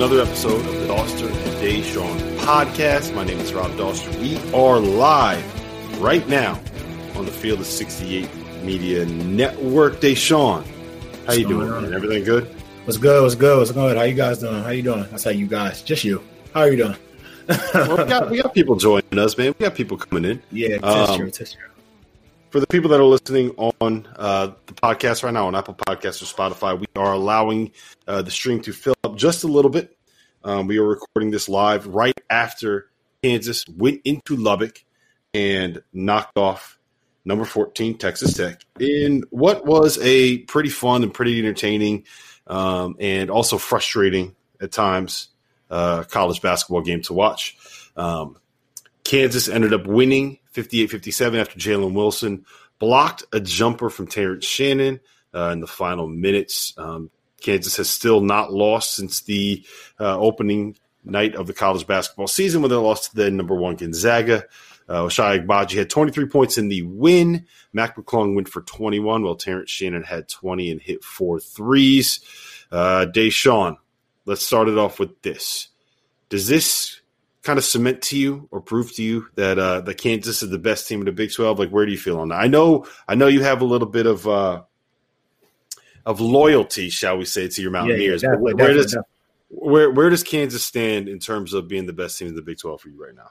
Another episode of the Dauster and Deshaun podcast. My name is Rob Dauster. We are live right now on the field of 68 Media Network. Deshaun, how you doing? Man? Everything good? What's good? What's good? What's good? How you guys doing? How you doing? I say you guys, just you. How are you doing? well, we, got, we got people joining us, man. We got people coming in. Yeah, um, true. True for the people that are listening on uh, the podcast right now on Apple Podcasts or Spotify, we are allowing uh, the stream to fill up just a little bit. Um, we are recording this live right after Kansas went into Lubbock and knocked off number 14 Texas Tech in what was a pretty fun and pretty entertaining um, and also frustrating at times uh, college basketball game to watch. Um, Kansas ended up winning 58 57 after Jalen Wilson blocked a jumper from Terrence Shannon uh, in the final minutes. Um, Kansas has still not lost since the uh, opening night of the college basketball season when they lost to the number one Gonzaga. Uh, Ochai Agbaji had 23 points in the win. Mac McClung went for 21, while Terrence Shannon had 20 and hit four threes. Uh, Deshaun, let's start it off with this. Does this kind of cement to you or prove to you that uh, that Kansas is the best team in the Big Twelve? Like, where do you feel on that? I know, I know you have a little bit of uh, of loyalty, shall we say, to your Mountaineers. Yeah, yeah, where, where does where where does Kansas stand in terms of being the best team in the Big Twelve for you right now?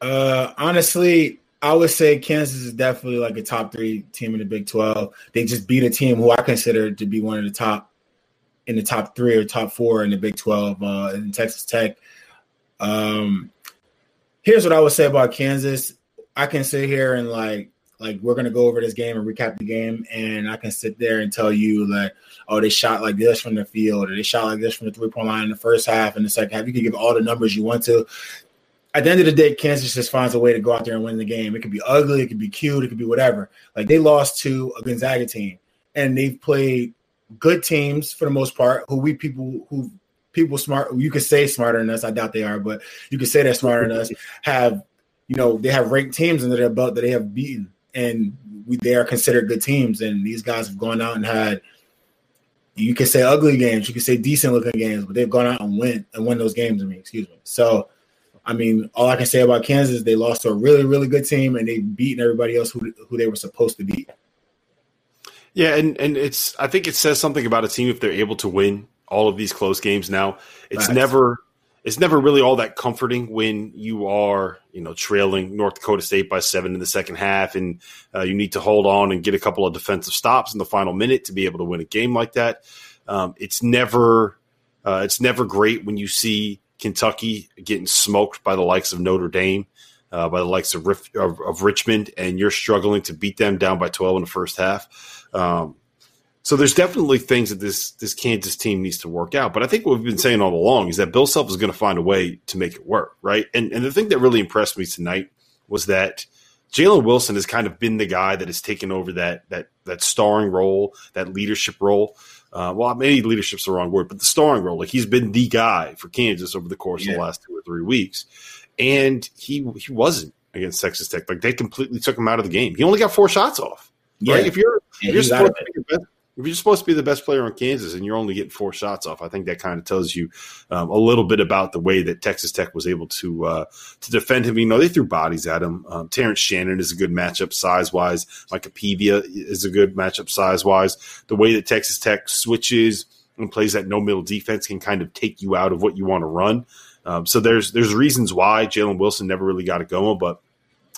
Uh, honestly, I would say Kansas is definitely like a top three team in the Big Twelve. They just beat a team who I consider to be one of the top in the top three or top four in the Big Twelve. Uh, in Texas Tech, um, here's what I would say about Kansas. I can sit here and like like we're gonna go over this game and recap the game, and I can sit there and tell you like, oh, they shot like this from the field, or they shot like this from the three point line in the first half and the second half. You can give all the numbers you want to. At the end of the day, Kansas just finds a way to go out there and win the game. It could be ugly, it could be cute, it could be whatever. Like they lost to a Gonzaga team, and they've played good teams for the most part, who we people who people smart you could say smarter than us i doubt they are but you could say they're smarter than us have you know they have ranked teams under their belt that they have beaten and we, they are considered good teams and these guys have gone out and had you could say ugly games you could say decent looking games but they've gone out and win and won those games i mean excuse me. So i mean all i can say about kansas is they lost to a really really good team and they've beaten everybody else who, who they were supposed to beat. Yeah and and it's i think it says something about a team if they're able to win all of these close games now. It's never it's never really all that comforting when you are, you know, trailing North Dakota State by seven in the second half, and uh, you need to hold on and get a couple of defensive stops in the final minute to be able to win a game like that. Um, it's never, uh, it's never great when you see Kentucky getting smoked by the likes of Notre Dame, uh, by the likes of, of, of, Richmond, and you're struggling to beat them down by 12 in the first half. Um, so there's definitely things that this this Kansas team needs to work out. But I think what we've been saying all along is that Bill Self is going to find a way to make it work, right? And and the thing that really impressed me tonight was that Jalen Wilson has kind of been the guy that has taken over that that that starring role, that leadership role. Uh, well, maybe leadership's the wrong word, but the starring role. Like he's been the guy for Kansas over the course yeah. of the last two or three weeks, and he he wasn't against Texas Tech. Like they completely took him out of the game. He only got four shots off. Yeah. Right? If you're yeah, if you're supposed to be your best, if you're supposed to be the best player on Kansas and you're only getting four shots off, I think that kind of tells you um, a little bit about the way that Texas Tech was able to uh, to defend him. You know, they threw bodies at him. Um, Terrence Shannon is a good matchup size wise. Micah Peavy is a good matchup size wise. The way that Texas Tech switches and plays that no middle defense can kind of take you out of what you want to run. Um, so there's there's reasons why Jalen Wilson never really got it going, but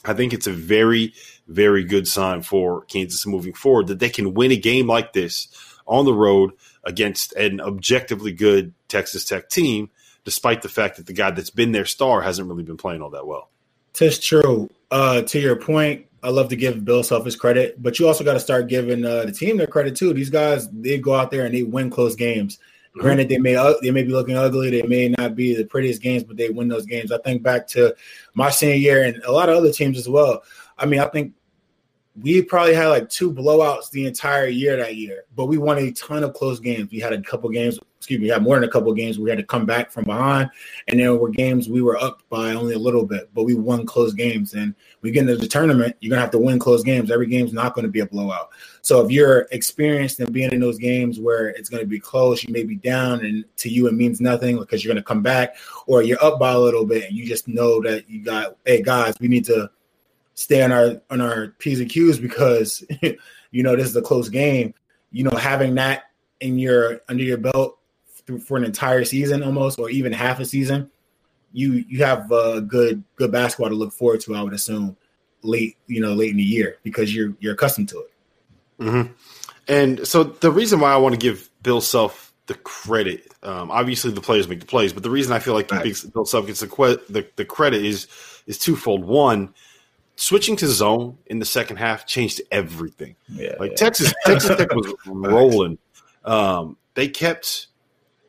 I think it's a very very good sign for Kansas moving forward that they can win a game like this on the road against an objectively good Texas Tech team, despite the fact that the guy that's been their star hasn't really been playing all that well. Tis true. Uh, to your point, I love to give Bill Self his credit, but you also got to start giving uh, the team their credit too. These guys, they go out there and they win close games. Mm-hmm. Granted, they may uh, they may be looking ugly, they may not be the prettiest games, but they win those games. I think back to my senior year and a lot of other teams as well. I mean, I think we probably had like two blowouts the entire year that year, but we won a ton of close games. We had a couple games, excuse me, we had more than a couple games. Where we had to come back from behind, and there were games we were up by only a little bit, but we won close games. And we get into the tournament, you're gonna have to win close games. Every game's not going to be a blowout. So if you're experienced in being in those games where it's going to be close, you may be down, and to you it means nothing because you're going to come back, or you're up by a little bit, and you just know that you got, hey guys, we need to stay on our on our p's and q's because you know this is a close game. You know, having that in your under your belt through, for an entire season almost, or even half a season, you you have a good good basketball to look forward to. I would assume late you know late in the year because you're you're accustomed to it. Mm-hmm. And so the reason why I want to give Bill Self the credit, um, obviously the players make the plays, but the reason I feel like right. Bill Self gets the, que- the the credit is is twofold. One switching to zone in the second half changed everything. Yeah, like yeah. Texas, Texas Tech was rolling. Um, they kept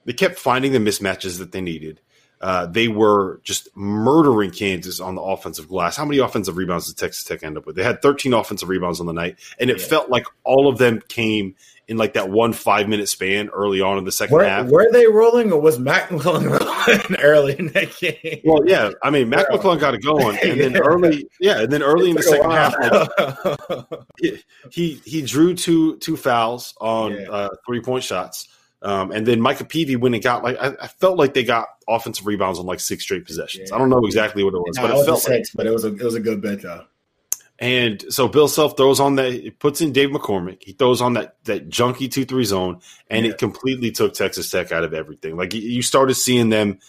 they kept finding the mismatches that they needed. Uh, they were just murdering Kansas on the offensive glass. How many offensive rebounds did Texas Tech end up with? They had 13 offensive rebounds on the night, and it yeah. felt like all of them came in like that one five minute span early on in the second were, half. Were they rolling or was Mac McClung rolling early in that game? Well, yeah. I mean, Mac McClung got it going, and then early, yeah, and then early in the second half, like, he he drew two two fouls on yeah. uh, three point shots. Um, and then Micah Peavy went and got like I, I, felt like they got offensive rebounds on like six straight possessions. Yeah. I don't know exactly what it was, no, but it, it felt six, like, but it was a it was a good bet though. And so Bill Self throws on that, puts in Dave McCormack. He throws on that that junky two three zone, and yeah. it completely took Texas Tech out of everything. Like you started seeing them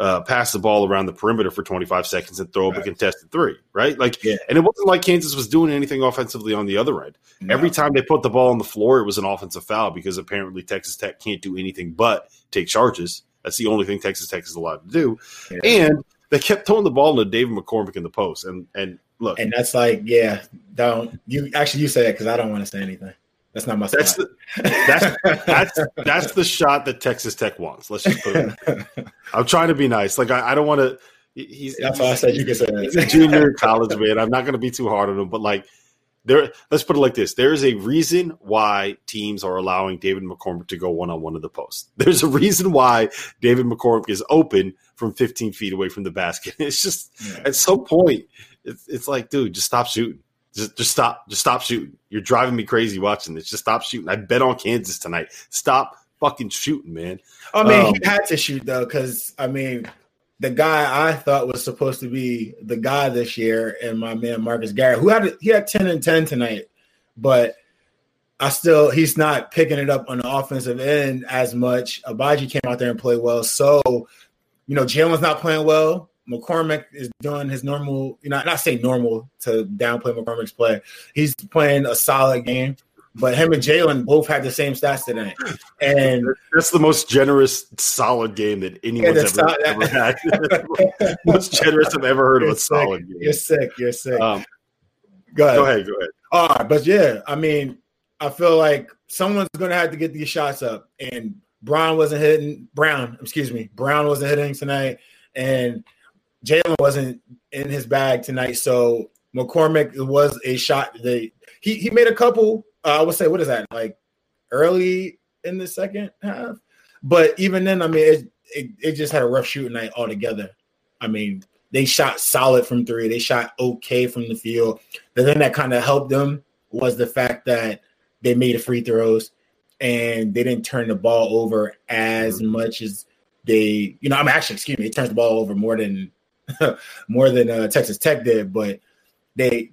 uh, pass the ball around the perimeter for 25 seconds and throw right. up a contested three, right? Like, yeah. and it wasn't like Kansas was doing anything offensively on the other end. No. Every time they put the ball on the floor, it was an offensive foul because apparently Texas Tech can't do anything but take charges. That's the only thing Texas Tech is allowed to do. Yeah. And they kept throwing the ball to David McCormack in the post, and and Look, and that's like, yeah, don't you actually you say it because I don't want to say anything. That's not my. That's the, that's that's that's the shot that Texas Tech wants. Let's just put it. I'm trying to be nice. Like I, I don't want to. He's that's why I said you can say He's a junior college man. I'm not going to be too hard on him, but like there. Let's put it like this: there is a reason why teams are allowing David McCormack to go one on one in the post. There's a reason why David McCormack is open from 15 feet away from the basket. It's just yeah. at some point it's, it's like, dude, just stop shooting. Just, just stop. Just stop shooting. You're driving me crazy watching this. Just stop shooting. I bet on Kansas tonight. Stop fucking shooting, man. I mean, um, he had to shoot though, because I mean, the guy I thought was supposed to be the guy this year, and my man Marcus Garrett, who had he had ten and ten tonight, but I still he's not picking it up on the offensive end as much. Agbaji came out there and played well, so you know Jalen's not playing well. McCormack is doing his normal, you know, not say normal to downplay McCormack's play. He's playing a solid game, but him and Jalen both had the same stats today. And that's the most generous, solid game that anyone's ever, so- ever, had. most generous I've ever heard You're of a sick. solid game. You're sick. You're sick. Um, go ahead. Go ahead. Go ahead. All right, but yeah, I mean, I feel like someone's going to have to get these shots up, and Braun wasn't hitting. Braun, excuse me, Braun wasn't hitting tonight, and Jalen wasn't in his bag tonight, so McCormack was a shot They he he made a couple. Uh, I would say, what is that like early in the second half? But even then, I mean, it, it, it just had a rough shooting night altogether. I mean, they shot solid from three. They shot okay from the field. The thing that kind of helped them was the fact that they made the free throws and they didn't turn the ball over as much as they, you know, I'm actually, excuse me, it turns the ball over more than more than uh, Texas Tech did, but they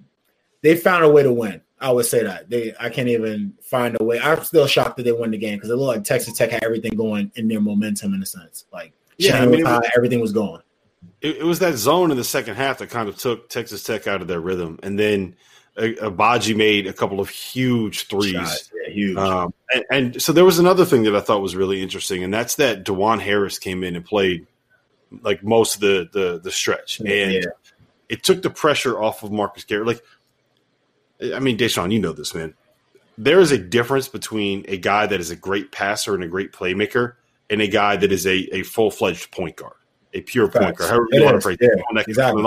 they found a way to win. I would say that they I can't even find a way. I'm still shocked that they won the game because it looked like Texas Tech had everything going in their momentum in a sense. Like yeah, I mean, was everything was going. It, it, was that zone in the second half that kind of took Texas Tech out of their rhythm, and then Agbaji made a couple of huge threes. Yeah, huge. Um, and, and, so there was another thing that I thought was really interesting, and that's that Dajuan Harris came in and played like most of the the, the stretch, and yeah. it took the pressure off of Marcus Garrett. Like, I mean, Deshaun, you know this, man. There is a difference between a guy that is a great passer and a great playmaker, and a guy that is a, a full fledged point guard, a pure Facts. point guard. However you want to phrase yeah, exactly.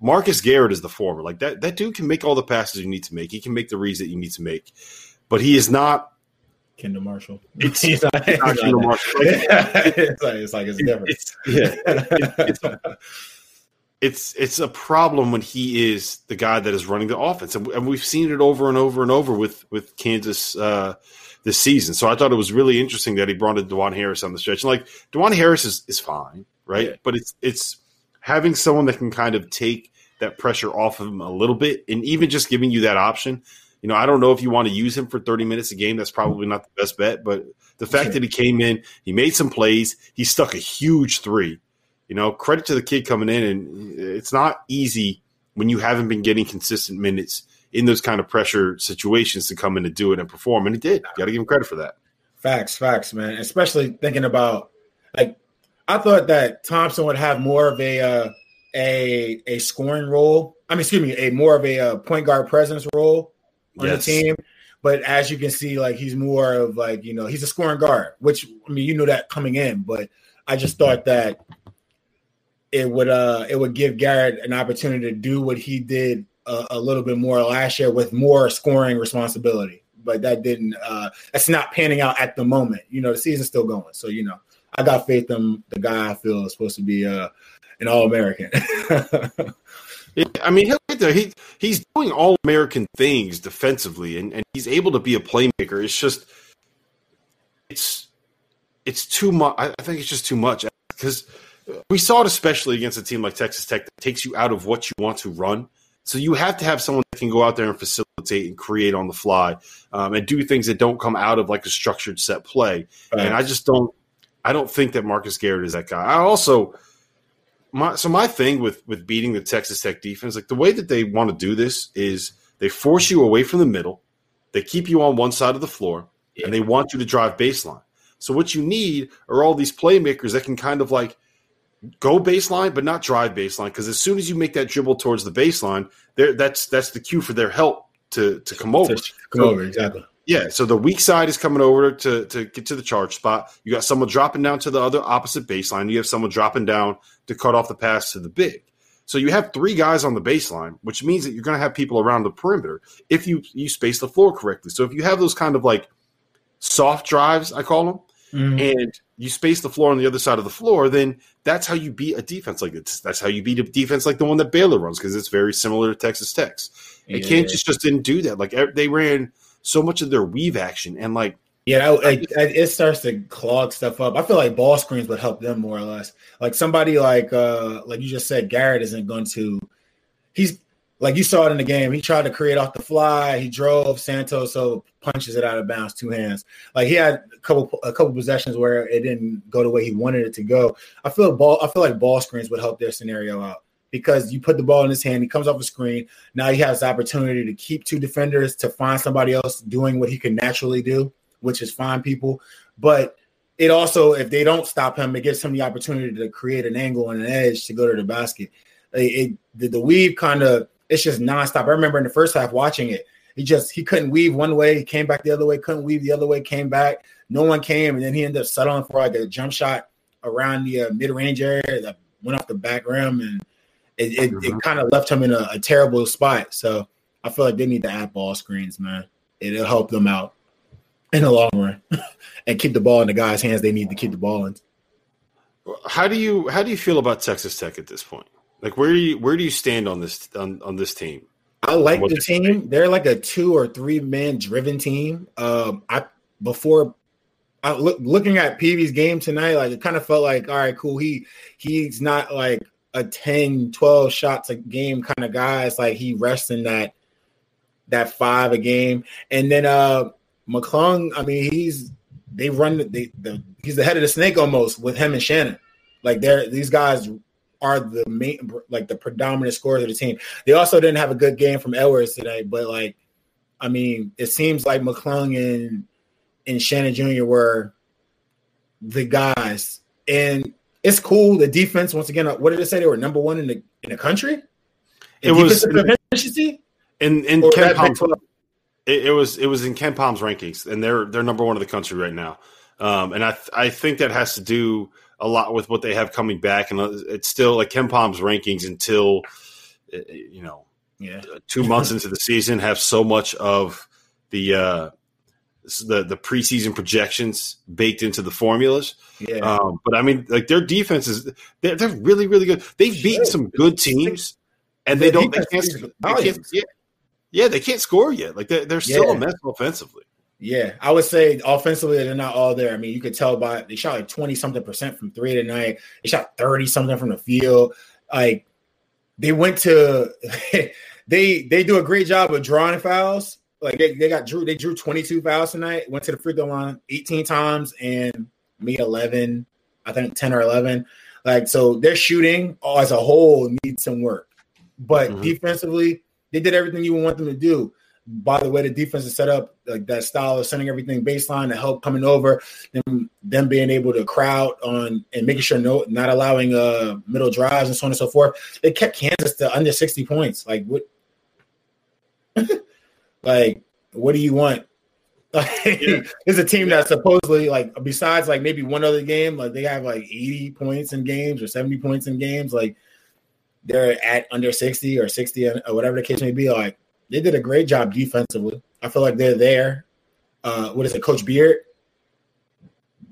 Marcus Garrett is the former. Like that, that dude can make all the passes you need to make. He can make the reads that you need to make, but he is not Kendall Marshall. It's, he's not, Kendall Marshall. Like, it's, like, it's like it's different. It's, yeah, it's, it's it's a problem when he is the guy that is running the offense, and, we've seen it over and over and over with with Kansas uh, this season. So I thought it was really interesting that he brought in Dajuan Harris on the stretch. And like Dajuan Harris is is fine, right? Yeah. But it's it's having someone that can kind of take that pressure off of him a little bit, and even just giving you that option. You know, I don't know if you want to use him for 30 minutes a game. That's probably not the best bet. But the fact that he came in, he made some plays, he stuck a huge three. You know, credit to the kid coming in, and it's not easy when you haven't been getting consistent minutes in those kind of pressure situations to come in and do it and perform. And he did. Got to give him credit for that. Facts, facts, man. Especially thinking about like I thought that Thompson would have more of a uh, a a scoring role. I mean, excuse me, a more of a uh, point guard presence role on yes. the team. But as you can see, like he's more of like you know he's a scoring guard, which I mean you knew that coming in. But I just thought that it would uh it would give Garrett an opportunity to do what he did a, a little bit more last year with more scoring responsibility. But that didn't uh that's not panning out at the moment. You know the season's still going, so you know I got faith in the guy I feel is supposed to be uh, an All American. I mean, he'll He he's doing All American things defensively, and, and he's able to be a playmaker. It's just it's it's too much. I think it's just too much because we saw it especially against a team like Texas Tech that takes you out of what you want to run. So you have to have someone that can go out there and facilitate and create on the fly um, and do things that don't come out of like a structured set play. Right. And I just don't. I don't think that Marcus Garrett is that guy. I also my so my thing with with beating the Texas Tech defense, like the way that they want to do this is they force you away from the middle, they keep you on one side of the floor, yeah. and they want you to drive baseline. So what you need are all these playmakers that can kind of like go baseline, but not drive baseline. Because as soon as you make that dribble towards the baseline, there that's that's the cue for their help to to come over. To come over exactly. Yeah, so the weak side is coming over to to get to the charge spot. You got someone dropping down to the other opposite baseline. You have someone dropping down to cut off the pass to the big. So you have three guys on the baseline, which means that you're going to have people around the perimeter if you you space the floor correctly. So if you have those kind of like soft drives, I call them, mm-hmm. and you space the floor on the other side of the floor, then that's how you beat a defense like this. That's how you beat a defense like the one that Baylor runs because it's very similar to Texas Tech's. And yeah. Kansas just didn't do that. Like they ran so much of their weave action and like yeah, it, it, starts to clog stuff up. I feel like ball screens would help them more or less. Like somebody like uh like you just said, Garrett isn't going to. He's like you saw it in the game. He tried to create off the fly. He drove Santos, so punches it out of bounds, two hands. Like he had a couple a couple possessions where it didn't go the way he wanted it to go. I feel ball. I feel like ball screens would help their scenario out because you put the ball in his hand, he comes off a screen. Now he has the opportunity to keep two defenders to find somebody else doing what he can naturally do, which is find people. But it also, if they don't stop him, it gives him the opportunity to create an angle and an edge to go to the basket. It, it the, the weave kind of it's just nonstop. I remember in the first half watching it, he just he couldn't weave one way, came back the other way, couldn't weave the other way, came back. No one came, and then he ended up settling for like a jump shot around the uh, mid range area that went off the back rim and it, it, mm-hmm. it kind of left him in a, a, terrible spot. So I feel like they need to add ball screens, man. It'll help them out in the long run and keep the ball in the guys' hands they need to keep the ball in. How do you how do you feel about Texas Tech at this point? Like where do you where do you stand on this on, on this team? I like the team. They're like a two or three man driven team. Um, I before I look, looking at Peavy's game tonight, like it kind of felt like, all right, cool. He he's not like a 10, 12 shots a game kind of guy. It's like he rests in that that five a game. And then uh McClung, I mean, he's they run the, the he's the head of the snake almost with him and Shannon. Like they're these guys are the main, like the predominant scorers of the team. They also didn't have a good game from Edwards today, but like, I mean, it seems like McClung and and Shannon Jr. were the guys, and it's cool. The defense, once again, what did it say? They were number one in the in the country. In it was efficiency in in KenPom, it, it, was it was in KenPom's rankings, and they're they're number one in the country right now. Um, and I I think that has to do a lot with what they have coming back, and it's still like KenPom's rankings until uh, you know yeah. two months into the season have so much of the uh, the the preseason projections baked into the formulas. Yeah. Um, but I mean, like their defense is they're, they're really really good. They've beaten some good teams, and they don't they can't, they can't yeah, yeah they can't score yet. Like they're, they're still yeah. a mess offensively. Yeah, I would say offensively they're not all there. I mean, you could tell by they shot like twenty something percent from three tonight. They shot thirty something from the field. Like they went to they they do a great job of drawing fouls like they, they got drew they drew 22 fouls tonight, went to the free throw line 18 times and me 11, I think 10 or 11. Like so their shooting as a whole needs some work. But mm-hmm. defensively, they did everything you would want them to do. By the way, the defense is set up like that style of sending everything baseline to help coming over, them them being able to crowd on and making sure no not allowing uh middle drives and so on and so forth. They kept Kansas to under 60 points. Like what Like, what do you want? Like, yeah. it's a team that's supposedly like besides like maybe one other game, like they have like 80 points in games or 70 points in games. Like they're at under 60 or 60 or whatever the case may be. Like they did a great job defensively. I feel like they're there. Uh, what is it, Coach Beard?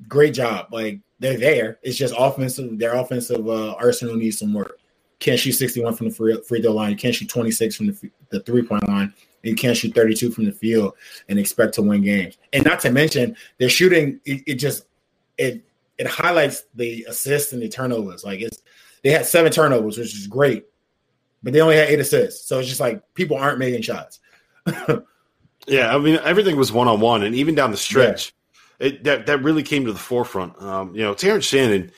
Great job. Like they're there. It's just offensive. Their offensive uh, arsenal needs some work. Can't shoot 61 from the free, free throw line. Can't shoot 26 from the, the three point line you can't shoot 32 from the field and expect to win games. And not to mention, their shooting, it, it just it it highlights the assists and the turnovers. Like it's they had seven turnovers, which is great, but they only had eight assists. So it's just like people aren't making shots. yeah, I mean everything was one on one, and even down the stretch, yeah. it that that really came to the forefront. Um, you know, Terrence Shannon,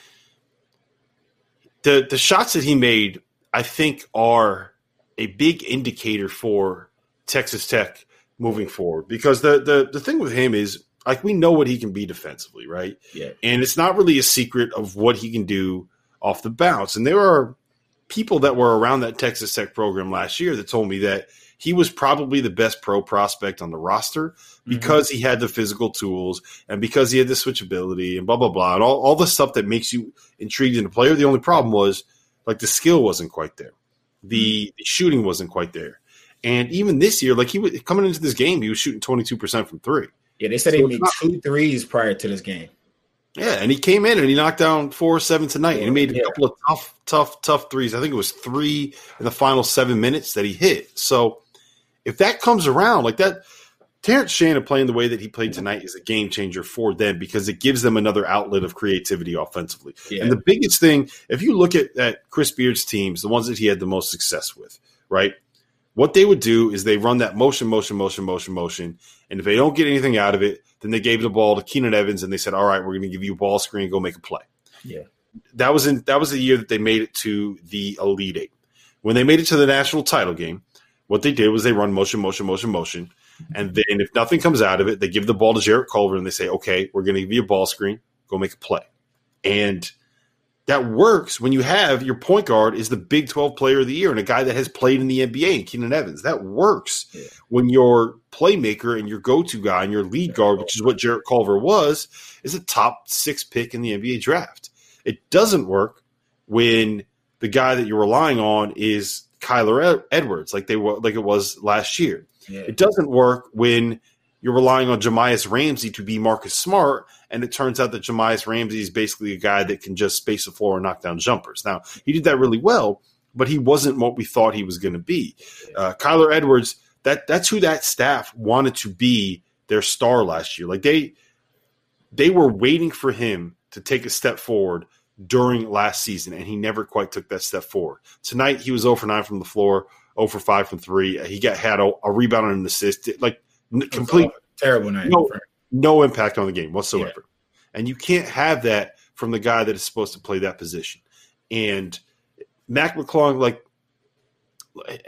the the shots that he made, I think, are a big indicator for Texas Tech moving forward because the the the thing with him is like we know what he can be defensively, right? Yeah. And it's not really a secret of what he can do off the bounce. And there are people that were around that Texas Tech program last year that told me that he was probably the best pro prospect on the roster mm-hmm. because mm-hmm. he had the physical tools and because he had the switchability and blah blah blah and all, all the stuff that makes you intrigued in a player. The only problem was like the skill wasn't quite there. The, mm-hmm. the shooting wasn't quite there. And even this year, like he was coming into this game, he was shooting 22% from three. Yeah, they said so he made not, two threes prior to this game. Yeah, and he came in and he knocked down four seven tonight. And he made a yeah. couple of tough, tough, tough threes. I think it was three in the final seven minutes that he hit. So if that comes around, like that, Terrence Shannon playing the way that he played tonight is a game changer for them because it gives them another outlet of creativity offensively. Yeah. And the biggest thing, if you look at, at Chris Beard's teams, the ones that he had the most success with, right? What they would do is they run that motion, motion, motion, motion, motion. And if they don't get anything out of it, then they gave the ball to Keenan Evans and they said, All right, we're going to give you a ball screen, go make a play. Yeah. That was in that was the year that they made it to the Elite Eight. When they made it to the national title game, what they did was they run motion, motion, motion, motion. And then if nothing comes out of it, they give the ball to Jarrett Culver and they say, Okay, we're going to give you a ball screen, go make a play. And that works when you have your point guard is the Big 12 player of the year and a guy that has played in the NBA and Keenan Evans. That works yeah. when your playmaker and your go-to guy and your lead guard, which is what Jarrett Culver was, is a top six pick in the NBA draft. It doesn't work when the guy that you're relying on is Kyler Edwards, like they were like it was last year. Yeah. It doesn't work when you're relying on Jahmi'us Ramsey to be Marcus Smart and it turns out that Jahmi'us Ramsey is basically a guy that can just space the floor and knock down jumpers. Now, he did that really well, but he wasn't what we thought he was going to be. Uh, Kyler Edwards, that that's who that staff wanted to be their star last year. Like they they were waiting for him to take a step forward during last season, and he never quite took that step forward. Tonight, he was 0 for 9 from the floor, 0 for 5 from three. He got had a, a rebound and an assist. Like complete terrible night. No, no impact on the game whatsoever. Yeah. And you can't have that from the guy that is supposed to play that position. And Mac McClung, like,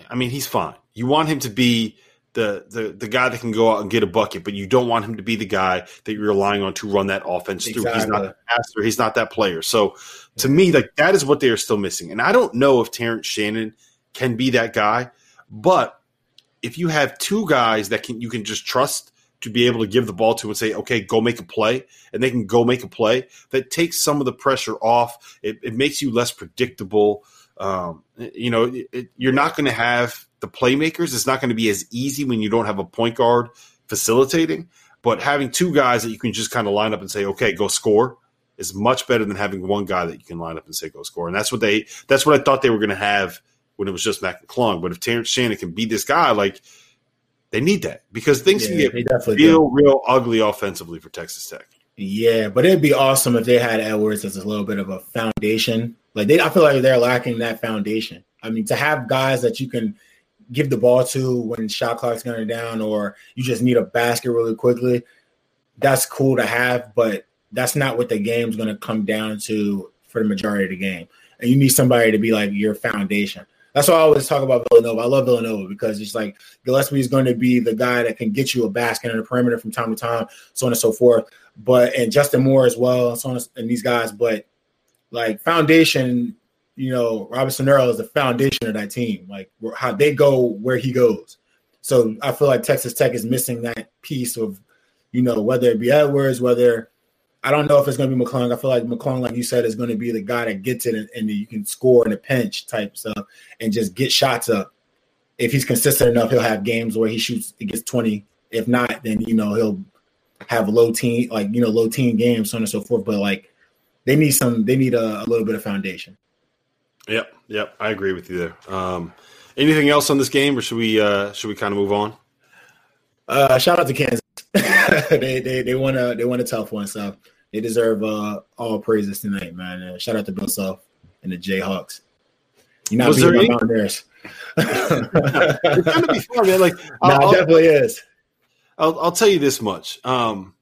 I mean, he's fine. You want him to be the, the the guy that can go out and get a bucket, but you don't want him to be the guy that you're relying on to run that offense exactly. through. He's not that passer. He's not that player. So to me, like that is what they are still missing. And I don't know if Terrence Shannon can be that guy, but if you have two guys that can you can just trust to be able to give the ball to and say, okay, go make a play, and they can go make a play, that takes some of the pressure off. It, it makes you less predictable. Um, you know, it, you're not going to have the playmakers. It's not going to be as easy when you don't have a point guard facilitating. But having two guys that you can just kind of line up and say, okay, go score is much better than having one guy that you can line up and say go score. And that's what they that's what I thought they were going to have when it was just Mac McClung. But if Terrence Shannon can be this guy, like they need that because things yeah, can get real, do. real ugly offensively for Texas Tech. Yeah, but it'd be awesome if they had Edwards as a little bit of a foundation. Like they, I feel like they're lacking that foundation. I mean, to have guys that you can give the ball to when shot clock's going down, or you just need a basket really quickly. That's cool to have, but that's not what the game's going to come down to for the majority of the game. And you need somebody to be like your foundation. That's why I always talk about Villanova. I love Villanova because it's like Gillespie is going to be the guy that can get you a basket in the perimeter from time to time, so on and so forth. But and Justin Moore as well, and so on and these guys. But like foundation, you know, Robinson Earl is the foundation of that team. Like how they go where he goes. So I feel like Texas Tech is missing that piece of, you know, whether it be Edwards, whether I don't know if it's going to be McClung. I feel like McClung, like you said, is going to be the guy that gets it and, and you can score in a pinch type stuff and just get shots up. If he's consistent enough, he'll have games where he shoots, he gets 20. If not, then, you know, he'll have low teen, like, you know, low teen games, so on and so forth. But like, they need some, they need a, a little bit of foundation. Yep. Yep. I agree with you there. Um, anything else on this game or should we, uh, should we kind of move on? Uh, shout out to Kansas. they, they, they won a, they won a tough one. So, they deserve uh, all praises tonight, man. Uh, shout out to Bill Self and the Jayhawks. You're not Was beating my Mountaineers. it's gonna be fun, man. Like, nah, definitely is. I'll, I'll tell you this much. Um,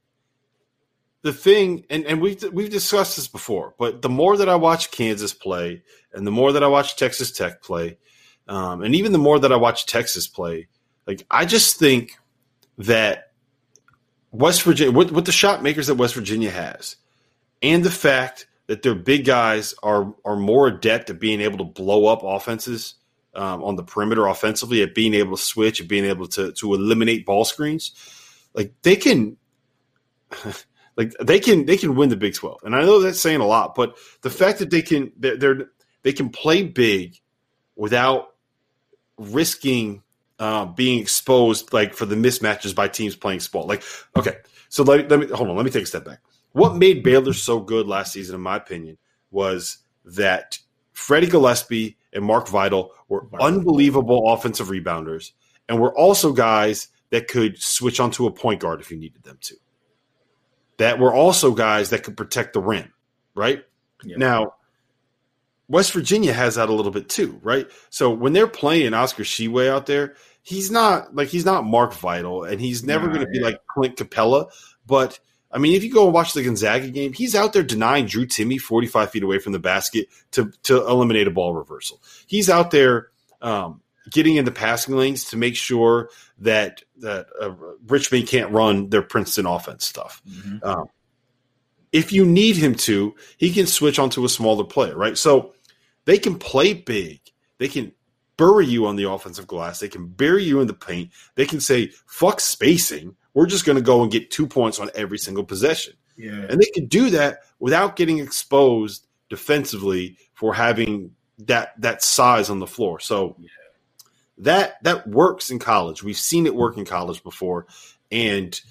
the thing, and, and we've we've discussed this before, but the more that I watch Kansas play, and the more that I watch Texas Tech play, um, and even the more that I watch Texas play, like I just think that West Virginia, with, with the shot makers that West Virginia has, and the fact that their big guys are are more adept at being able to blow up offenses um, on the perimeter offensively, at being able to switch, at being able to to eliminate ball screens, like they can. like they can they can win the Big 12. And I know that's saying a lot, but the fact that they can they're, they're they can play big without risking uh, being exposed like for the mismatches by teams playing small. Like, okay, so let, let me hold on. Let me take a step back. What made Baylor so good last season, in my opinion, was that Freddie Gillespie and Mark Vital were unbelievable offensive rebounders, and were also guys that could switch onto a point guard if you needed them to. That were also guys that could protect the rim, right? Yeah. Now, West Virginia has that a little bit too, right? So when they're playing Oscar Tshiebwe out there, he's not like he's not Mark Vital, and he's never nah, going to be like Clint Capela. But I mean, if you go and watch the Gonzaga game, he's out there denying Drew Timme 45 feet away from the basket to to eliminate a ball reversal. He's out there um, getting in the passing lanes to make sure that that uh, Richmond can't run their Princeton offense stuff. Mm-hmm. Um, if you need him to, he can switch onto a smaller player, right? So they can play big. They can bury you on the offensive glass. They can bury you in the paint. They can say, fuck spacing. We're just going to go and get two points on every single possession. Yeah. And they can do that without getting exposed defensively for having that that size on the floor. So yeah. that that works in college. We've seen it work in college before. And –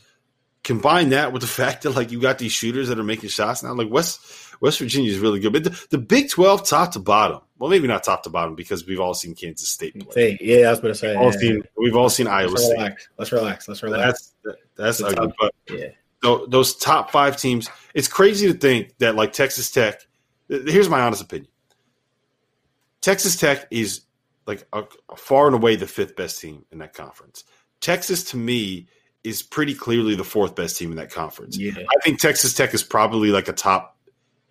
combine that with the fact that like you got these shooters that are making shots now. Like West West Virginia is really good, but the, the, Big Twelve top to bottom. Well, maybe not top to bottom because we've all seen Kansas State play. Yeah, I was going to say. We've all, yeah, seen, we've all seen Iowa Let's State. Relax. Let's relax. Let's relax. That's that's ugly, but yeah. those top five teams. It's crazy to think that like Texas Tech. Here's my honest opinion. Texas Tech is like a, a far and away the fifth best team in that conference. Texas, to me, is pretty clearly the fourth best team in that conference. Yeah. I think Texas Tech is probably like a top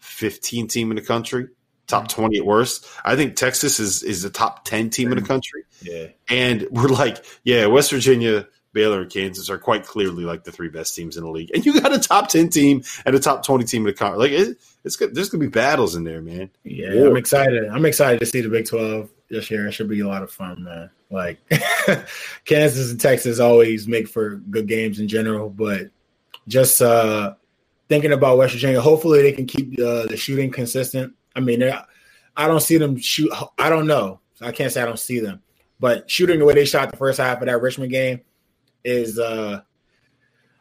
15 team in the country. top mm-hmm. 20 at worst. I think Texas is is the top 10 team in the mm-hmm. country. Yeah. And we're like, yeah, West Virginia, Baylor, and Kansas are quite clearly like the three best teams in the league. And you got a top 10 team and a top 20 team in the country. Like it, it's good. There's gonna be battles in there, man. Yeah, War. I'm excited. I'm excited to see the Big 12 this year. It should be a lot of fun, man. Like Kansas and Texas always make for good games in general, but just uh thinking about West Virginia, hopefully they can keep uh, the shooting consistent. I mean, I don't see them shoot. I don't know. I can't say I don't see them, but shooting the way they shot the first half of that Richmond game is, uh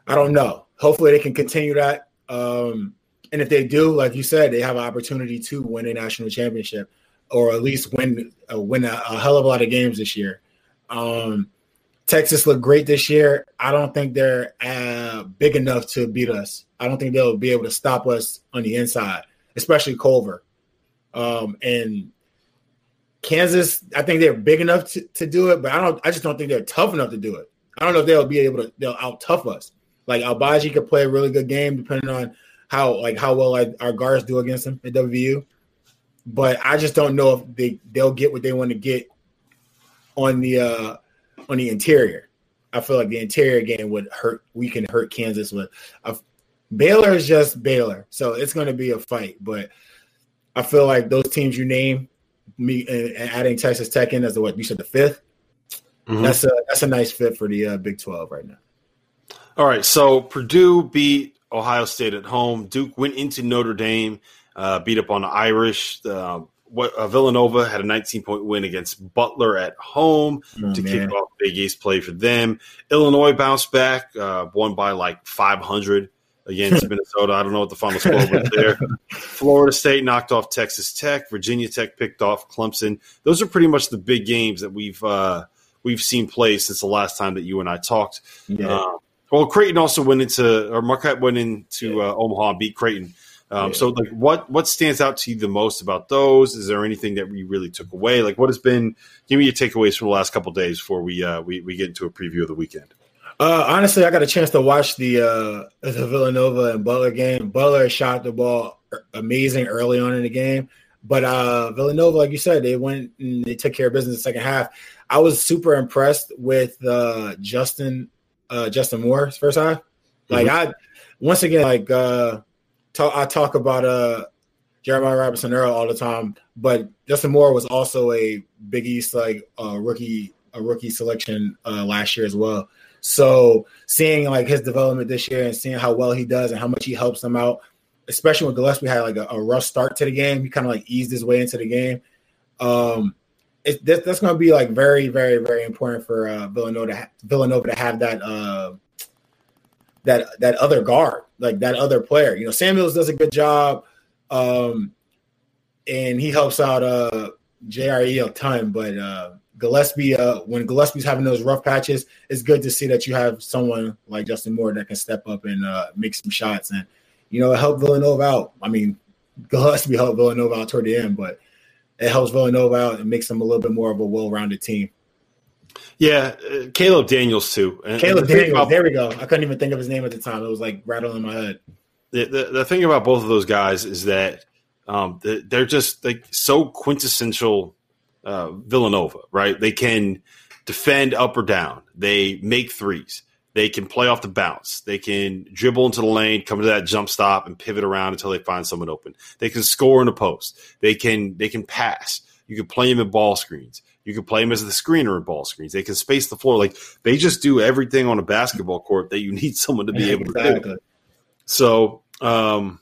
I don't know. Hopefully they can continue that. Um, and if they do, like you said, they have an opportunity to win a national championship or at least win uh, win a, a, hell of a lot of games this year. Um, Texas looked great this year. I don't think they're uh, big enough to beat us. I don't think they'll be able to stop us on the inside, especially Culver. Um, and Kansas, I think they're big enough to, to do it, but I don't. I just don't think they're tough enough to do it. I don't know if they'll be able to. They'll out tough us. Like Agbaji could play a really good game depending on how like how well like, our guards do against them at WVU but I just don't know if they they'll get what they want to get on the uh on the interior. I feel like the interior game would hurt. We can hurt Kansas with. Uh, Baylor is just Baylor, so it's going to be a fight. But I feel like those teams you name, me and, adding Texas Tech in as the what you said the 5th mm-hmm. That's a that's a nice fit for the uh, Big Twelve right now. All right, so Purdue beat Ohio State at home. Duke went into Notre Dame uh, beat up on the Irish. Uh, what, uh, Villanova had a 19 point win against Butler at home oh, to man. kick off Big East play for them. Illinois bounced back, uh, won by like 500 against Minnesota. I don't know what the final score was there. Florida State knocked off Texas Tech. Virginia Tech picked off Clemson. Those are pretty much the big games that we've uh, we've seen play since the last time that you and I talked. Yeah. Uh, well, Creighton also went into, or Marquette went into uh, Omaha and beat Creighton um, yeah. So, like, what what stands out to you the most about those? Is there anything that you really took away? Like, what has been? Give me your takeaways from the last couple days before we uh, we we get into a preview of the weekend. Uh, honestly, I got a chance to watch the uh, the Villanova and Butler game. Butler shot the ball amazing early on in the game, but uh, Villanova, like you said, they went and they took care of business in the second half. I was super impressed with uh, Justin uh, Justin Moore's first half. Like mm-hmm. I, once again, like uh, talk, I talk about uh Jeremiah Robinson Earl all the time, but Justin Moore was also a Big East like uh, rookie a rookie selection uh, last year as well. So seeing like his development this year and seeing how well he does and how much he helps them out, especially when Gillespie had like a, a rough start to the game, he kind of like eased his way into the game. Um, it, that, that's going to be like very, very, very important for uh, Villanova to ha- Villanova to have that uh, that that other guard, like that other player. You know, Samuels does a good job, um, and he helps out uh, JRE a ton. But uh, Gillespie, uh, when Gillespie's having those rough patches, it's good to see that you have someone like Justin Moore that can step up and uh, make some shots and you know help Villanova out. I mean, Gillespie helped Villanova out toward the end, but it helps Villanova out and makes them a little bit more of a well-rounded team. Yeah, uh, Caleb Daniels too. And, Caleb and the Daniels. About, there we go. I couldn't even think of his name at the time. It was like rattling in my head. The, the, the thing about both of those guys is that um, they're just like so quintessential uh, Villanova, right? They can defend up or down. They make threes. They can play off the bounce. They can dribble into the lane, come to that jump stop, and pivot around until they find someone open. They can score in the post. They can they can pass. You can play them in ball screens. You can play them as the screener in ball screens. They can space the floor. Like they just do everything on a basketball court that you need someone to be able to do. So, um,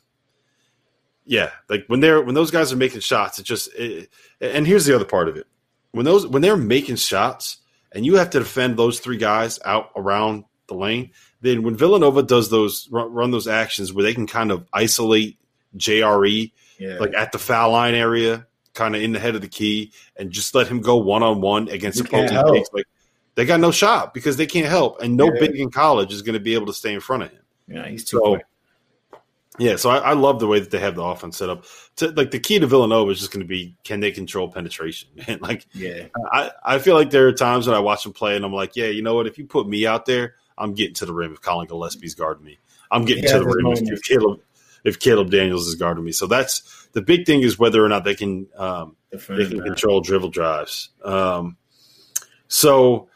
yeah, like when they're when those guys are making shots, it just it, and here's the other part of it. When those when they're making shots and you have to defend those three guys out around the lane, then when Villanova does those run, run those actions where they can kind of isolate JRE yeah. like at the foul line area kind of in the head of the key and just let him go one on one against opposing bigs. Like they got no shot because they can't help, and no yeah. big in college is going to be able to stay in front of him. Yeah, he's too. So, yeah, so I, I, love the way that they have the offense set up. To, like the key to Villanova is just going to be can they control penetration? And like, yeah, I, I feel like there are times when I watch them play and I'm like, yeah, you know what? If you put me out there, I'm getting to the rim if Colin Gillespie's guarding me. I'm getting to the rim if Caleb if Caleb Daniels is guarding me. So that's the big thing is whether or not they can um, they can control dribble drives. Um, so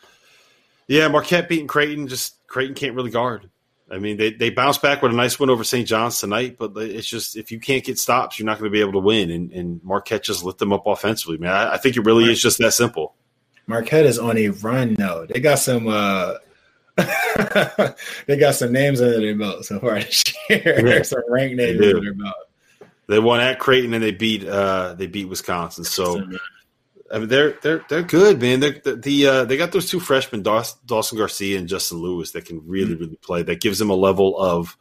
yeah, Marquette beating Creighton. Just Creighton can't really guard. I mean, they they bounced back with a nice win over St. John's tonight, but it's just if you can't get stops, you're not going to be able to win. And, and Marquette just lit them up offensively, man. I, I think it really is just that simple. Marquette is on a run now. They got some uh they got some names under their belt so far this year. Yeah. some ranked names under their belt. They won at Creighton and they beat uh they beat Wisconsin. So I mean they're they're they're good, man. They're, the, the uh, they got those two freshmen, Dawson Garcia and Justin Lewis, that can really mm-hmm. really play. That gives them a level of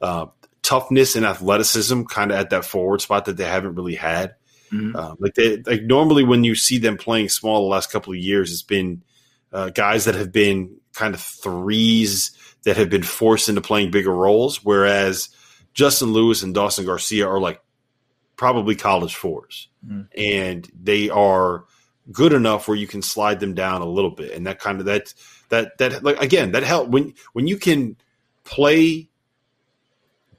uh, toughness and athleticism, kind of at that forward spot that they haven't really had. Mm-hmm. Uh, like they like normally when you see them playing small the last couple of years, it's been uh, guys that have been kind of threes that have been forced into playing bigger roles, whereas Justin Lewis and Dawson Garcia are like probably college 4s mm-hmm. and they are good enough where you can slide them down a little bit, and that kind of that that that like again that help when when you can play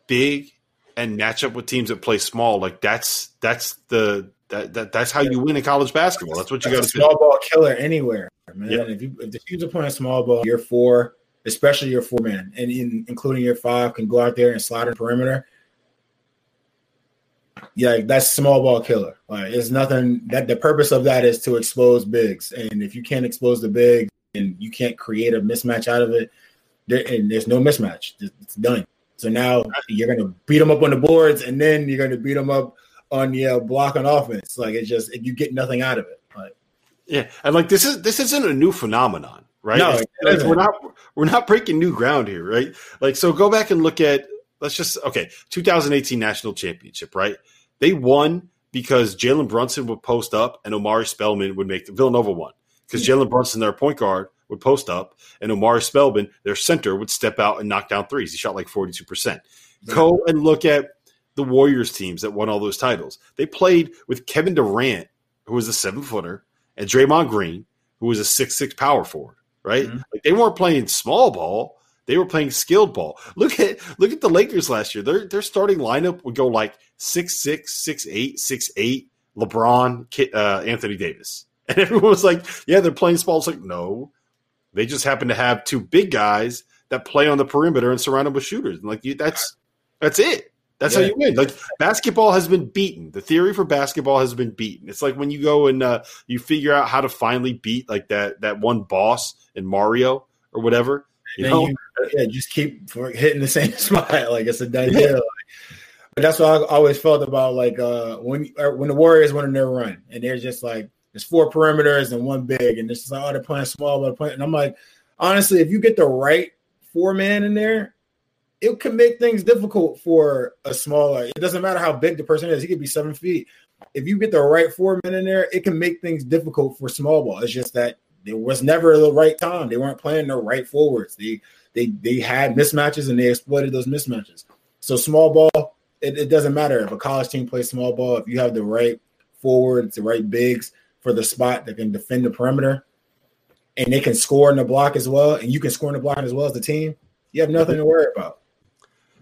big and match up with teams that play small. Like that's that's the that, that that's how you win in college basketball. That's what you got to small ball killer anywhere, man. Yep. If you if the teams are playing small ball, your four, especially your four man, and in, including your five, can go out there and slide in perimeter. Yeah, that's small ball killer. Like it's nothing that the purpose of that is to expose bigs, and if you can't expose the big and you can't create a mismatch out of it, there, and there's no mismatch. It's done. So now you're to beat them up on the boards, and then you're to beat them up on the uh, block on offense. Like it's just you get nothing out of it. Yeah, and like this is this isn't a new phenomenon, right? No, like, we're not we're not breaking new ground here, right? Like so, go back and look at let's just okay, 2018 national championship, right? They won because Jalen Brunson would post up and Omari Spellman would make the Villanova one because yeah. Hmm. Jalen Brunson, their point guard, would post up, and Omari Spellman, their center, would step out and knock down threes. He shot like 42%. Hmm. Go and look at the Warriors teams that won all those titles. They played with Kevin Durant, who was a seven footer, and Draymond Green, who was a six six power forward. Right? Mm-hmm. Like they weren't playing small ball; they were playing skilled ball. Look at look at the Lakers last year. Their their starting lineup would go like six six, six eight, six eight. LeBron, uh, Anthony Davis, and everyone was like, "Yeah, they're playing small." It's like, no, they just happen to have two big guys that play on the perimeter and surrounded with shooters. And like that's that's it. That's yeah. how you win. Like basketball has been beaten. The theory for basketball has been beaten. It's like when you go and uh, you figure out how to finally beat like that that one boss in Mario or whatever. You know, you, yeah, just keep hitting the same spot. Like it's a done yeah. deal. But that's what I always felt about like uh, when when the Warriors went on their run and they're just like there's four perimeters and one big, and this is like, oh, they're playing small, but playing. And I'm like, honestly, if you get the right four man in there, it can make things difficult for a smaller. It doesn't matter how big the person is; he could be seven feet. If you get the right four men in there, it can make things difficult for small ball. It's just that it was never the right time. They weren't playing the right forwards. They they they had mismatches and they exploited those mismatches. So small ball, it, it doesn't matter if a college team plays small ball. If you have the right forwards, the right bigs, for the spot that can defend the perimeter and they can score in the block as well, and you can score in the block as well as the team, you have nothing to worry about.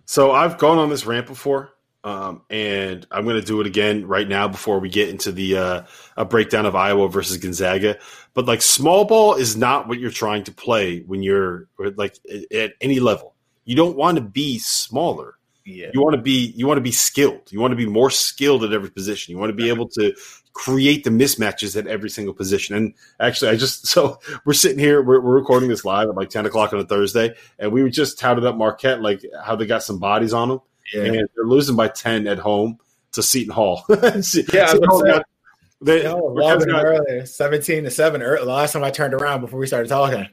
So I've gone on this rant before, um, and I'm going to do it again right now before we get into the uh, a breakdown of Iowa versus Gonzaga. But like small ball is not what you're trying to play when you're like at any level. You don't want to be smaller. Yeah. You want to be you want to be skilled. You want to be more skilled at every position. You want to be able to create the mismatches at every single position. And actually, I just so we're sitting here, we're, we're recording this live at like ten o'clock on a Thursday, and we were just touted up Marquette like how they got some bodies on them, yeah. and they're losing by ten at home to Seton Hall. yeah, Seton Hall got, they, got, earlier, seventeen to seven. Early, the last time I turned around before we started talking.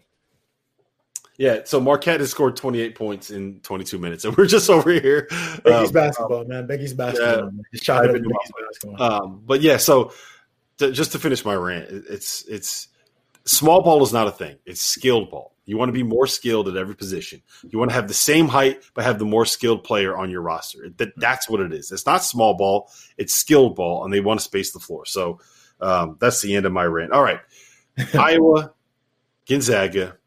Yeah, so Marquette has scored 28 points in 22 minutes, and we're just over here. Big um, basketball, man. Big basketball. Yeah, shot it basketball. Um, but yeah, so to, just to finish my rant, it's it's small ball is not a thing. It's skilled ball. You want to be more skilled at every position. You want to have the same height, but have the more skilled player on your roster. That, that's what it is. It's not small ball. It's skilled ball, and they want to space the floor. So um, that's the end of my rant. All right, Iowa, Gonzaga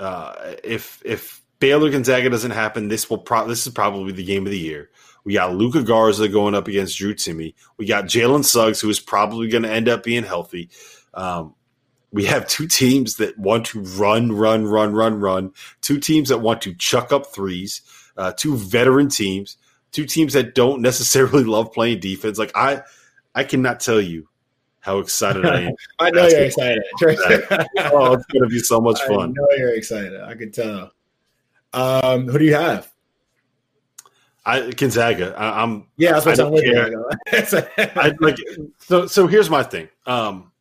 uh, if if Baylor Gonzaga doesn't happen. This will pro- this is probably the game of the year. We got Luka Garza going up against Drew Timme. We got Jalen Suggs, who is probably going to end up being healthy. Um, we have two teams that want to run, run, run, run, run. Two teams that want to chuck up threes. Uh, two veteran teams. Two teams that don't necessarily love playing defense. Like I, I cannot tell you how excited I am. I know you're excited. oh, it's going to be so much fun. I know you're excited. I can tell. Um, who do you have? I Gonzaga. I, am yeah, that's what I'm with I, like so. So here's my thing. Um,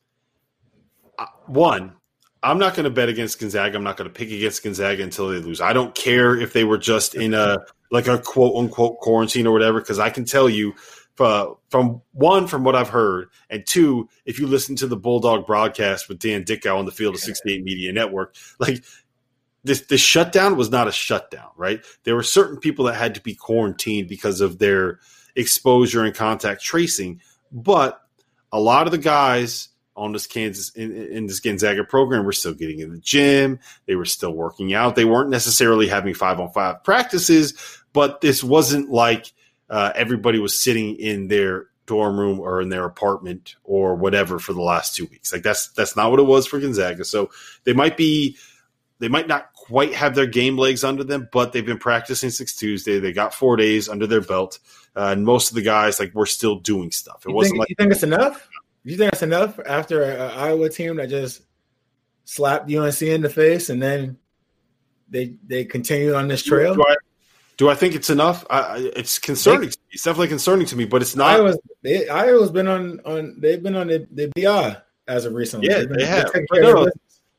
one, I'm not going to bet against Gonzaga. I'm not going to pick against Gonzaga until they lose. I don't care if they were just in a like a quote unquote quarantine or whatever, because I can tell you uh, from one from what I've heard, and two, if you listen to the Bulldog broadcast with Dan Dickau on the field of 68 Media Network, like this the shutdown was not a shutdown, right? There were certain people that had to be quarantined because of their exposure and contact tracing, but a lot of the guys on this Kansas in, in, this Gonzaga program were still getting in the gym. They were still working out. They weren't necessarily having five on five practices, but this wasn't like uh, everybody was sitting in their dorm room or in their apartment or whatever for the last two weeks. Like that's that's not what it was for Gonzaga. So they might be they might not quite have their game legs under them, but they've been practicing since Tuesday. They got four days under their belt, uh, and most of the guys like we're still doing stuff. It you wasn't think, like you think it's enough. Do you think that's enough after an Iowa team that just slapped UNC in the face and then they they continue on this trail? Do I, do I think it's enough? I, it's concerning. They, it's definitely concerning to me, but it's not. Iowa's, they, Iowa's been on on they've been on the, the BI as of recently. Yeah, been, they have. No,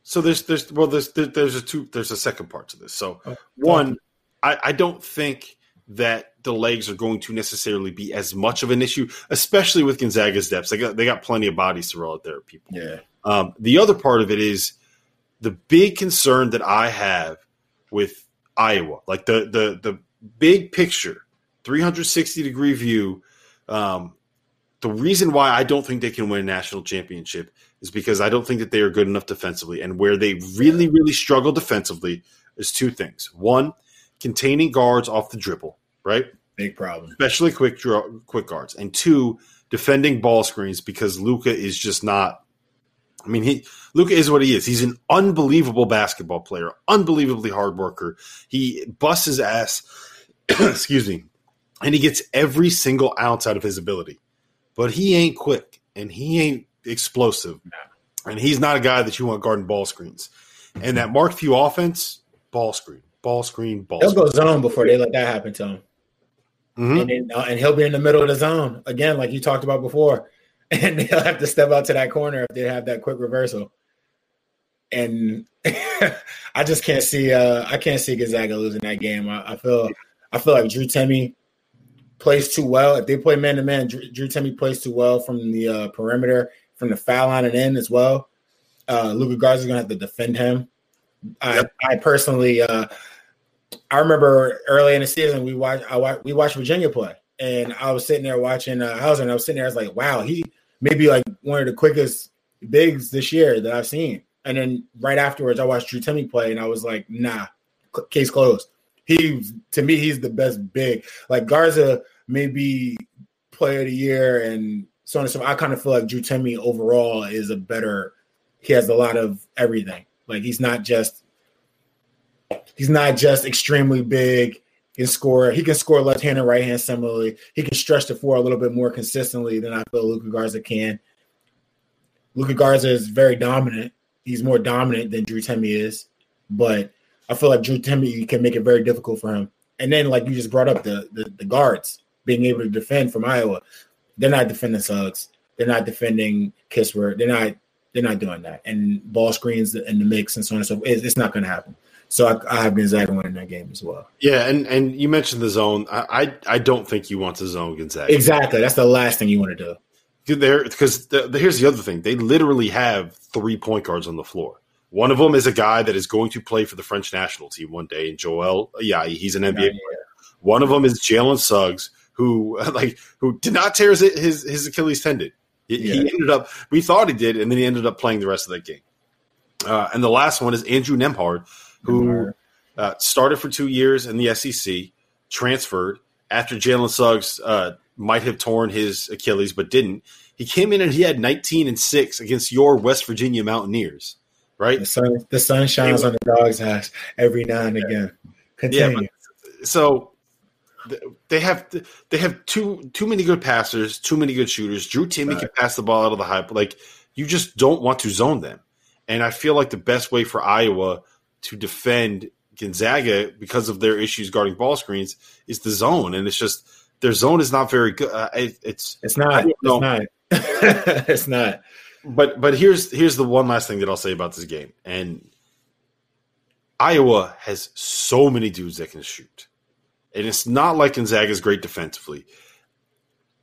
so there's there's well there's there's a two there's a second part to this. So oh, one, I, I don't think that the legs are going to necessarily be as much of an issue, especially with Gonzaga's depths. They got they got plenty of bodies to roll out there, people. Yeah. Um, the other part of it is the big concern that I have with Iowa, like the the the big picture, 360 degree view. Um, the reason why I don't think they can win a national championship is because I don't think that they are good enough defensively. And where they really, really struggle defensively is two things. One, containing guards off the dribble, right? Big problem. Especially quick draw, quick guards. And two, defending ball screens because Luka is just not I mean, he Luka is what he is. He's an unbelievable basketball player, unbelievably hard worker. He busts his ass, excuse me, and he gets every single ounce out of his ability. But he ain't quick and he ain't explosive. And he's not a guy that you want guarding ball screens. And that Mark Few offense, ball screen, ball screen, ball He'll screen. go zone before they let that happen to him. Mm-hmm. And, then, uh, and he'll be in the middle of the zone again, like you talked about before. And they'll have to step out to that corner if they have that quick reversal. And I just can't see. Uh, I can't see Gonzaga losing that game. I, I feel. I feel like Drew Timme plays too well. If they play man to man, Drew Timme plays too well from the uh, perimeter, from the foul line and in as well. Uh, Luka Garza is going to have to defend him. Yep. I, I personally, uh, I remember early in the season we watched I we watched Virginia play, and I was sitting there watching uh, Hauser, and I was sitting there, I was like, wow, he maybe like one of the quickest bigs this year that I've seen. And then right afterwards, I watched Drew Timme play, and I was like, nah, case closed. He to me, he's the best big. Like Garza may be player of the year and so on and so. Forth. I kind of feel like Drew Timme overall is a better. He has a lot of everything. Like he's not just he's not just extremely big. He can score. He can score left hand and right hand similarly. He can stretch the floor a little bit more consistently than I feel Luka Garza can. Luka Garza is very dominant. He's more dominant than Drew Timme is, but I feel like Drew Timme can make it very difficult for him. And then, like you just brought up, the the, the guards being able to defend from Iowa, they're not defending Suggs. They're not defending Kispert. They're not. They're not doing that. And ball screens in the mix and so on and so forth. It's, it's not going to happen. So I, I have Gonzaga winning that game as well. Yeah, and and you mentioned the zone. I I, I don't think you want to zone Gonzaga. Exactly. That's the last thing you want to do. There, because the, the, here's the other thing. They literally have three point guards on the floor. One of them is a guy that is going to play for the French national team one day, and Joel Yeah, he's an NBA yeah, player. One of them is Jalen Suggs, who like who did not tear his his, his Achilles tendon. He, yeah. he, ended up. We thought he did, and then he ended up playing the rest of that game. Uh, and the last one is Andrew Nembhard, who uh, started for two years in the SEC, transferred after Jalen Suggs uh, might have torn his Achilles but didn't. He came in and he had 19 and six against your West Virginia Mountaineers, right? The sun, the sun shines on the dog's ass every now and again. Continue. Yeah, but, so they have they have too too many good passers, too many good shooters. Drew Timme right. can pass the ball out of the high, but like you just don't want to zone them. And I feel like the best way for Iowa to defend Gonzaga because of their issues guarding ball screens is the zone, and it's just their zone is not very good. Uh, it, it's it's not. It's not. it's not. But but here's here's the one last thing that I'll say about this game, and Iowa has so many dudes that can shoot, and it's not like Gonzaga is great defensively.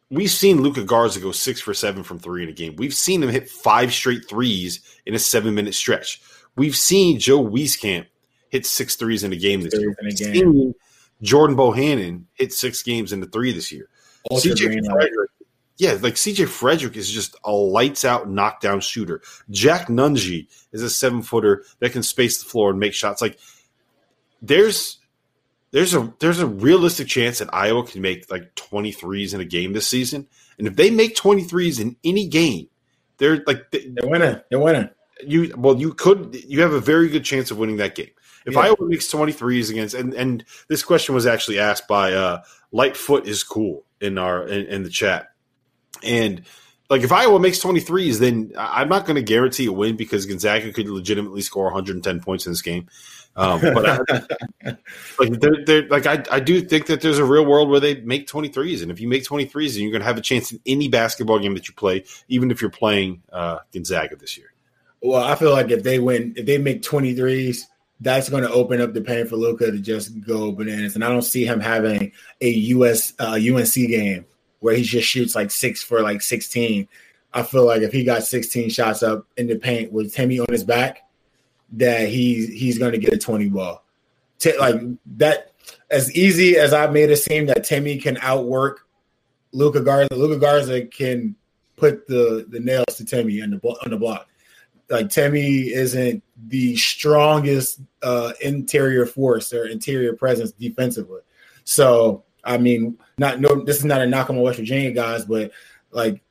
We've seen Luka Garza go six for seven from three in a game. We've seen him hit five straight threes in a seven minute stretch. We've seen Joe Wieskamp hit six threes in a game this year. We've seen Jordan Bohannon hit six games in the three this year. CJ Fredrick, yeah, like CJ Fredrick is just a lights out knockdown shooter. Jack Nunge is a seven footer that can space the floor and make shots. Like there's there's a there's a realistic chance that Iowa can make like 23s in a game this season. And if they make 23s in any game, they're like they, are winning. They're winning. You well, you could you have a very good chance of winning that game. If yeah. Iowa makes 23s against and and this question was actually asked by uh Lightfoot is cool in our in, in the chat. And like if Iowa makes 23s, then I'm not going to guarantee a win because Gonzaga could legitimately score 110 points in this game. Um, but I, like they're, they're, like I, I do think that there's a real world where they make 23s, and if you make 23s, then you're going to have a chance in any basketball game that you play, even if you're playing uh, Gonzaga this year. Well, I feel like if they win, if they make 23s, that's going to open up the pain for Luka to just go bananas. And I don't see him having a US uh, UNC game where he just shoots like six for like 16. I feel like if he got 16 shots up in the paint with Timme on his back, that he's he's going to get a 20 ball. T- like that, as easy as I made it seem that Timme can outwork Luka Garza. Luka Garza can put the the nails to Timme on the on the block. Like Timme isn't the strongest uh, interior force or interior presence defensively. So I mean, not no, this is not a knock on West Virginia guys, but like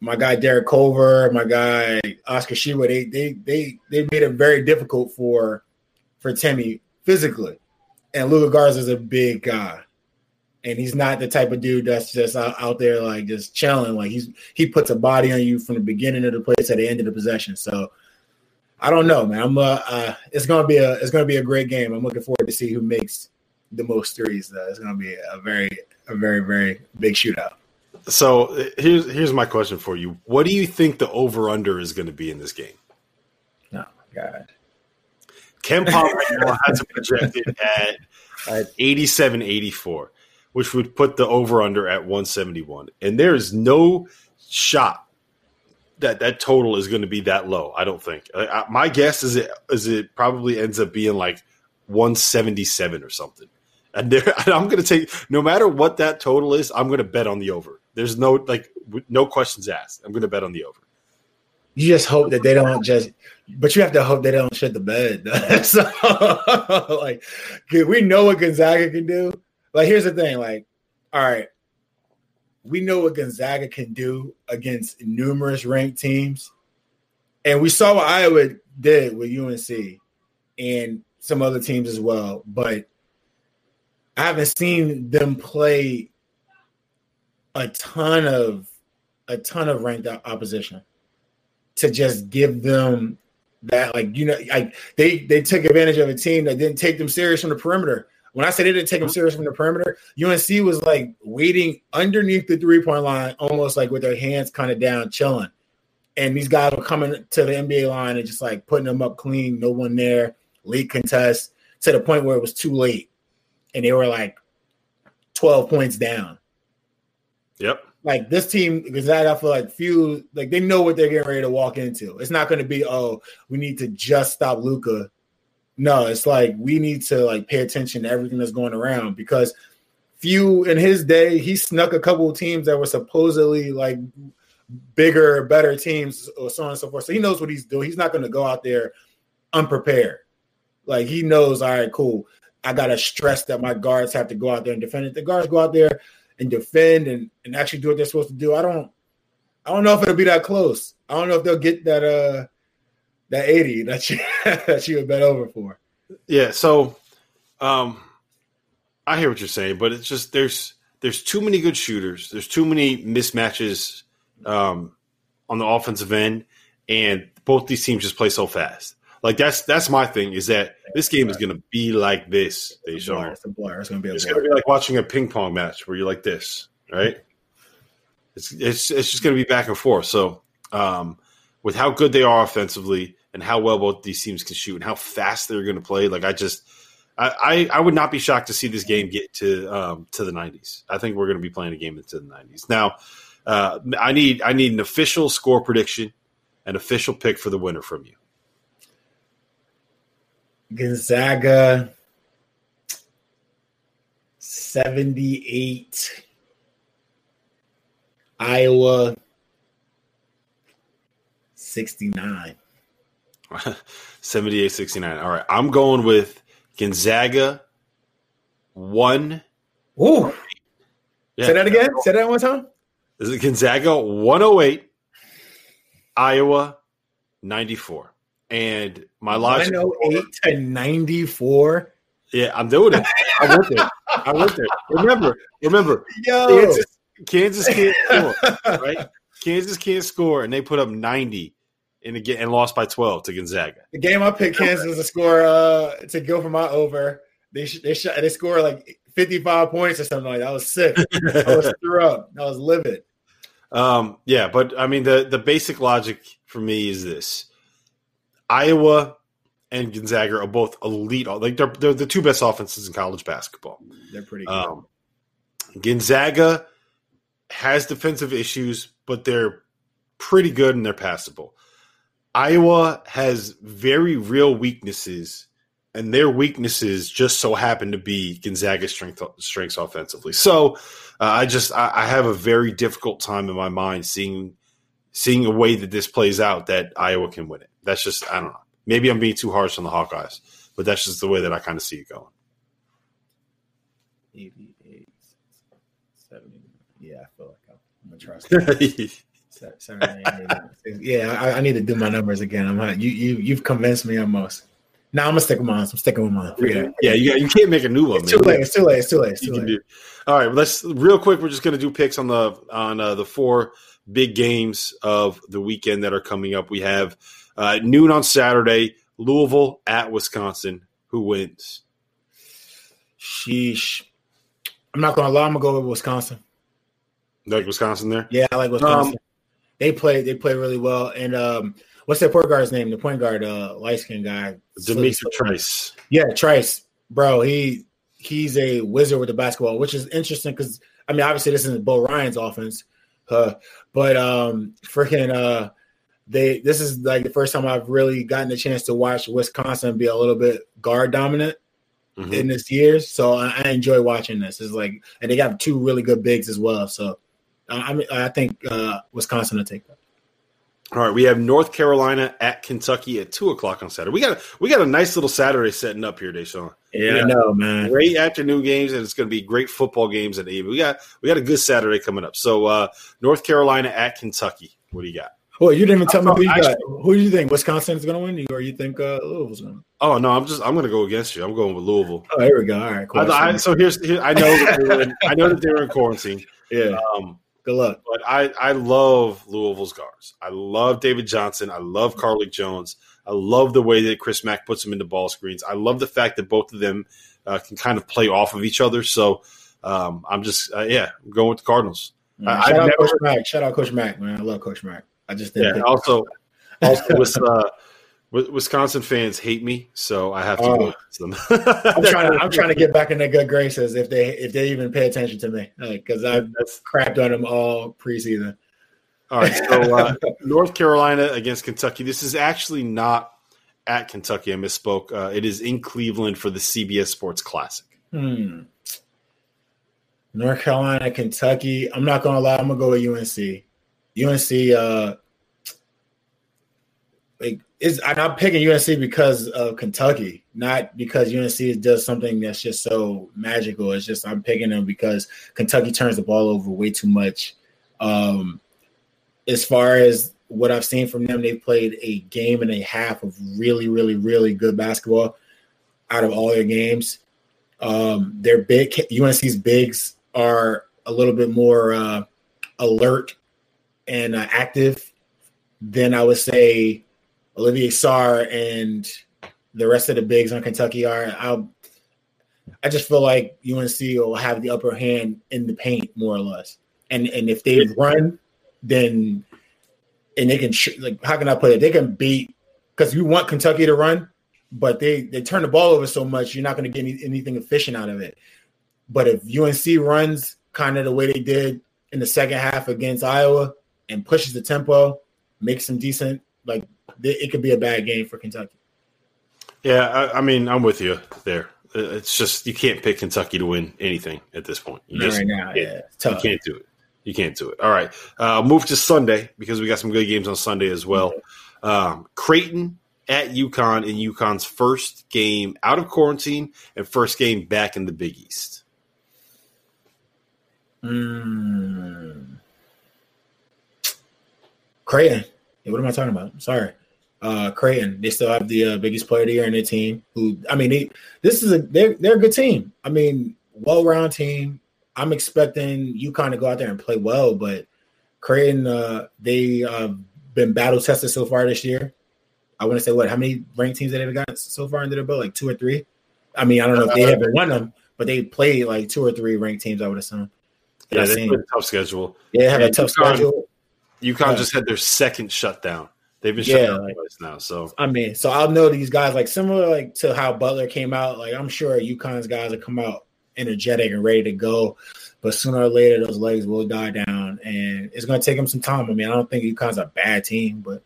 my guy Derek Culver, my guy Oscar Tshiebwe, they they they they made it very difficult for for Timme physically. And Luka Garza is a big guy. And he's not the type of dude that's just out, out there like just chilling. Like he's he puts a body on you from the beginning of the play to the end of the possession. So I don't know, man. I'm uh, uh it's gonna be a it's gonna be a great game. I'm looking forward to see who makes the most threes. Though it's going to be a very, a very, very big shootout. So here's here's my question for you: What do you think the over under is going to be in this game? Oh God, KenPom right now has it projected at at 87, 84, which would put the over under at 171, and there is no shot that that total is going to be that low. I don't think. I, I, my guess is it is it probably ends up being like 177 or something. And, and I'm going to take no matter what that total is. I'm going to bet on the over. There's no like no questions asked. I'm going to bet on the over. You just hope that they don't just, but you have to hope they don't shut the bed. so, like, we know what Gonzaga can do. Like, here's the thing. Like, all right, we know what Gonzaga can do against numerous ranked teams, and we saw what Iowa did with UNC and some other teams as well. But I haven't seen them play a ton of a ton of ranked opposition to just give them that like you know like they they took advantage of a team that didn't take them serious from the perimeter. When I say they didn't take them serious from the perimeter, UNC was like waiting underneath the three point line, almost like with their hands kind of down, chilling. And these guys were coming to the NBA line and just like putting them up clean, no one there, late contest to the point where it was too late and they were like 12 points down. Yep. Like this team, because I feel like Few, like they know what they're getting ready to walk into. It's not going to be, oh, we need to just stop Luka. No, it's like we need to like pay attention to everything that's going around because Few in his day, he snuck a couple of teams that were supposedly like bigger, better teams, or so on and so forth. So he knows what he's doing. He's not going to go out there unprepared. Like he knows, all right, cool. I gotta stress that my guards have to go out there and defend it. The guards go out there and defend and, and actually do what they're supposed to do. I don't I don't know if it'll be that close. I don't know if they'll get that uh that 80 that you that you would bet over for. Yeah, so um I hear what you're saying, but it's just there's there's too many good shooters. There's too many mismatches um, on the offensive end, and both these teams just play so fast. Like that's that's my thing is that this game is going to be like this. They show It's a blur. It's going to be it's going to be like watching a ping pong match where you're like this, right? It's it's it's just going to be back and forth. So um, with how good they are offensively and how well both these teams can shoot and how fast they're going to play, like I just I, I, I would not be shocked to see this game get to um, to the 90s. I think we're going to be playing a game into the 90s. Now, uh, I need I need an official score prediction, an official pick for the winner from you. Gonzaga 78 Iowa 69 78 69. All right. I'm going with Gonzaga one. Ooh. Yeah. Say that again. Say that one time. Is it Gonzaga 108, Iowa 94? And my logic. 108 to 94. Yeah, I'm doing it. I went there. I went there. Remember, remember, Yo. Kansas, Kansas can't score, right? Kansas can't score, and they put up 90 in the game and lost by 12 to Gonzaga. The game I picked Kansas to score uh to go for my over. They sh- they shot they scored like 55 points or something like that. I was sick. I was threw up. I was livid. Um, yeah, but I mean the the basic logic for me is this: Iowa and Gonzaga are both elite. Like they're they're the two best offenses in college basketball. They're pretty good. Um, Gonzaga has defensive issues, but they're pretty good and they're passable. Iowa has very real weaknesses, and their weaknesses just so happen to be Gonzaga's strength, strengths offensively. So uh, I just I, I have a very difficult time in my mind seeing seeing a way that this plays out that Iowa can win it. That's just I don't know. Maybe I'm being too harsh on the Hawkeyes, but that's just the way that I kind of see it going. 88, 70. Yeah, I feel like I'm gonna trust. 78, yeah, I, I need to do my numbers again. I'm not, you you you've convinced me almost. Now I'm gonna stick with mine. I'm sticking with mine. It. yeah, you, you can't make a new one. It's man. too late. It's too late. It's too late. It's too late. do. All right, let's real quick. We're just going to do picks on the on uh, the four big games of the weekend that are coming up. We have uh, noon on Saturday, Louisville at Wisconsin. Who wins? Sheesh. I'm not gonna lie. I'm gonna go with Wisconsin. Like Wisconsin there? Yeah, I like Wisconsin. Um, they play. They play really well. And um, what's that point guard's name? The point guard, uh, light skinned guy, D'Mitrik Trice. Yeah, Trice, bro. He he's a wizard with the basketball, which is interesting because I mean, obviously this isn't Bo Ryan's offense, uh, but um, freaking uh, they this is like the first time I've really gotten a chance to watch Wisconsin be a little bit guard dominant Mhm. in this year. So I, I enjoy watching this. It's like, and they got two really good bigs as well. So uh, I mean, I think uh, Wisconsin will take that. All right, we have North Carolina at Kentucky at two o'clock on Saturday. We got we got a nice little Saturday setting up here, Deshaun. Yeah, Yeah. I know, man. Great afternoon games, and it's going to be great football games at the evening. We got we got a good Saturday coming up. So uh, North Carolina at Kentucky. What do you got? Well, you didn't even tell me who you Actually- got. Who do you think Wisconsin is going to win, you or you think uh, Louisville's going to? Oh no, I'm just I'm going to go against you. I'm going with Louisville. Oh, here we go. All right, cool. I, I, so here's here, I know that they were in, I know that they were in quarantine. yeah, Um, good luck. but I I love Louisville's guards. I love David Johnson. I love Carlik Jones. I love the way that Chris Mack puts them into ball screens. I love the fact that both of them uh, can kind of play off of each other. So um, I'm just uh, yeah, I'm going with the Cardinals. I- Shout I've out never- Coach Mack. Shout out Coach Mack, man. I love Coach Mack. I just Yeah. didn't. think- Also, also with, uh, Wi- Wisconsin fans hate me, so I have to Oh. them. I'm trying to. I'm trying to get back in their good graces if they if they even pay attention to me because I've That's crapped on them all preseason. all right. So uh, North Carolina against Kentucky. This is actually not at Kentucky. I misspoke. Uh, it is in Cleveland for the CBS Sports Classic. Hmm. North Carolina, Kentucky. I'm not gonna lie. I'm gonna go with UNC. UNC. Uh, like is I'm picking UNC because of Kentucky, not because UNC does something that's just so magical. It's just I'm picking them because Kentucky turns the ball over way too much. Um, as far as what I've seen from them, they've played a game and a half of really, really, really good basketball out of all their games. Um, their big UNC's bigs are a little bit more uh, alert and uh, active than I would say Olivier Sarr and the rest of the bigs on Kentucky are. i I just feel like UNC will have the upper hand in the paint more or less. And and if they run, then and they can like how can I put it? They can beat because you want Kentucky to run, but they they turn the ball over so much, you're not going to get any, anything efficient out of it. But if UNC runs kind of the way they did in the second half against Iowa and pushes the tempo, makes some decent like it could be a bad game for Kentucky. Yeah, I, I, mean, I'm with you there. It's just you can't pick Kentucky to win anything at this point. You just, right now, yeah, you can't do it. You can't do it. All right, uh, move to Sunday because we got some good games on Sunday as well. Um, Creighton at UConn in UConn's first game out of quarantine and first game back in the Big East. Mm. Creighton. What am I talking about? Sorry uh, Creighton. They still have the uh, biggest player of the year in their team. Who I mean, they, this is a they're they're a good team. I mean, well round team. I'm expecting UConn to go out there and play well, but Creighton uh, they uh, been battle tested so far this year. I want to say what? How many ranked teams that they've got so far into their belt? Like two or three. I mean, I don't know if they uh, haven't won them, but they played like two or three ranked teams. I would assume. Yeah, they have a tough schedule. Yeah, they have a tough UConn, schedule. UConn yeah. just had their second shutdown. They've been shut yeah, down like, twice now. So I mean, so I'll know these guys like similar like to how Butler came out. Like I'm sure UConn's guys will come out energetic and ready to go, but sooner or later those legs will die down, and it's going to take them some time. I mean, I don't think UConn's a bad team, but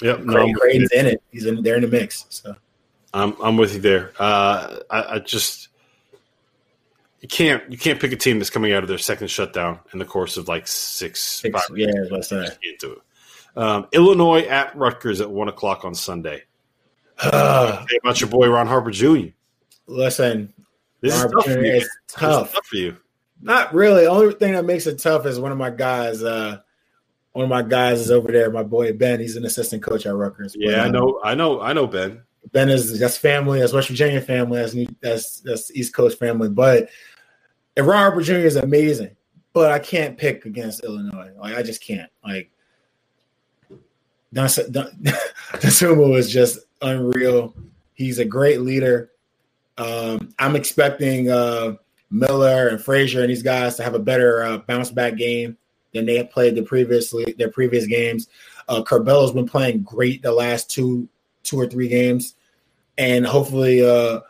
yep, no, Creighton's in it. He's in. They're in the mix. So I'm I'm with you there. Uh, I, I just you can't you can't pick a team that's coming out of their second shutdown in the course of like six, six five yeah, let's say. Can't do it. Um, Illinois at Rutgers at one o'clock on Sunday. Uh, hey, about your boy Ron Harper Jr. Listen, this is tough, is tough. tough. for you. Not really. The only thing that makes it tough is one of my guys. Uh, one of my guys is over there. My boy Ben. He's an assistant coach at Rutgers. Yeah, but, I know. I know. I know Ben. Ben is that's family. That's West Virginia family. That's that's that's East Coast family. But and Ron Harper Jr. is amazing. But I can't pick against Illinois. Like I just can't. Like Dosunmu is just unreal. He's a great leader. Um, I'm expecting uh, Miller and Frazier and these guys to have a better uh, bounce back game than they have played the previously their previous games. Uh, Curbelo's been playing great the last two two or three games, and hopefully, uh,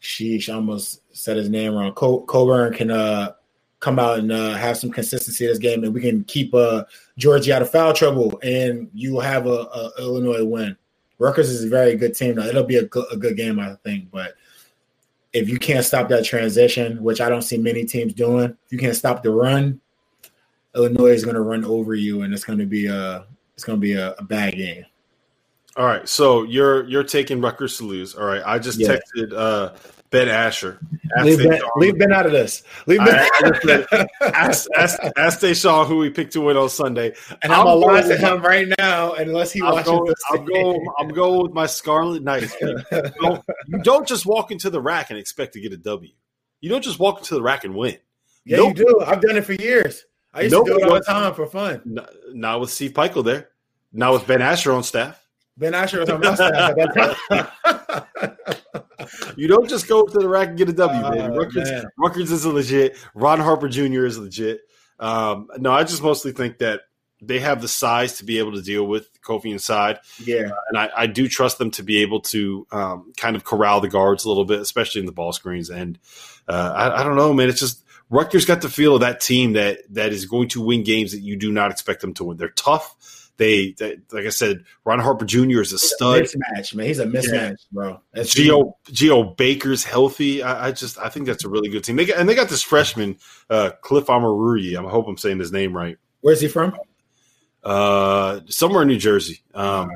sheesh, I almost said his name wrong. Cockburn can uh, come out and uh, have some consistency in this game, and we can keep uh, Giorgi out of foul trouble, and you will have a, a, Illinois win. Rutgers is a very good team. Now, it'll be a good, a good game, I think. But if you can't stop that transition, which I don't see many teams doing, if you can't stop the run, Illinois is going to run over you, and it's going to be a it's going to be a, a bad game. All right, so you're you're taking Rutgers to lose. All right, I just yeah. texted uh, Ben Asher. Leave ben, leave ben, out of this. Leave Ben. I, ask, ask, ask Deshaun who we picked to win on Sunday. And I'm, I'm going to him right now unless he I'm watches going, I'm going, I'm going with my Scarlet Knights. you, don't, you don't just walk into the RAC and expect to get a W. You don't just walk into the RAC and win. Yeah, nope. you do. I've done it for years. I used nope. to do it all the time for fun. Not with Steve Pikiell there. Not with Ben Asher on staff. Ben Asher was on my staff at that time. you don't just go to the rack and get a W, baby. Uh, Rutgers, Rutgers is legit. Ron Harper Jr. is legit. Um, no, I just mostly think that they have the size to be able to deal with Kofi inside. Yeah, uh, and I, I, do trust them to be able to um, kind of corral the guards a little bit, especially in the ball screens. And uh, I, I, don't know, man. It's just Rutgers got the feel of that team that that is going to win games that you do not expect them to win. They're tough. They, they, like I said, Ron Harper Jr. is a stud. A mismatch, man. He's a mismatch, yeah. bro. That's Geo Geo Baker's healthy. I, I, just I think that's a really good team. They got, and they got this freshman, uh, Cliff Omoruyi. I hope I'm saying his name right. Where's he from? uh, somewhere in New Jersey. Um,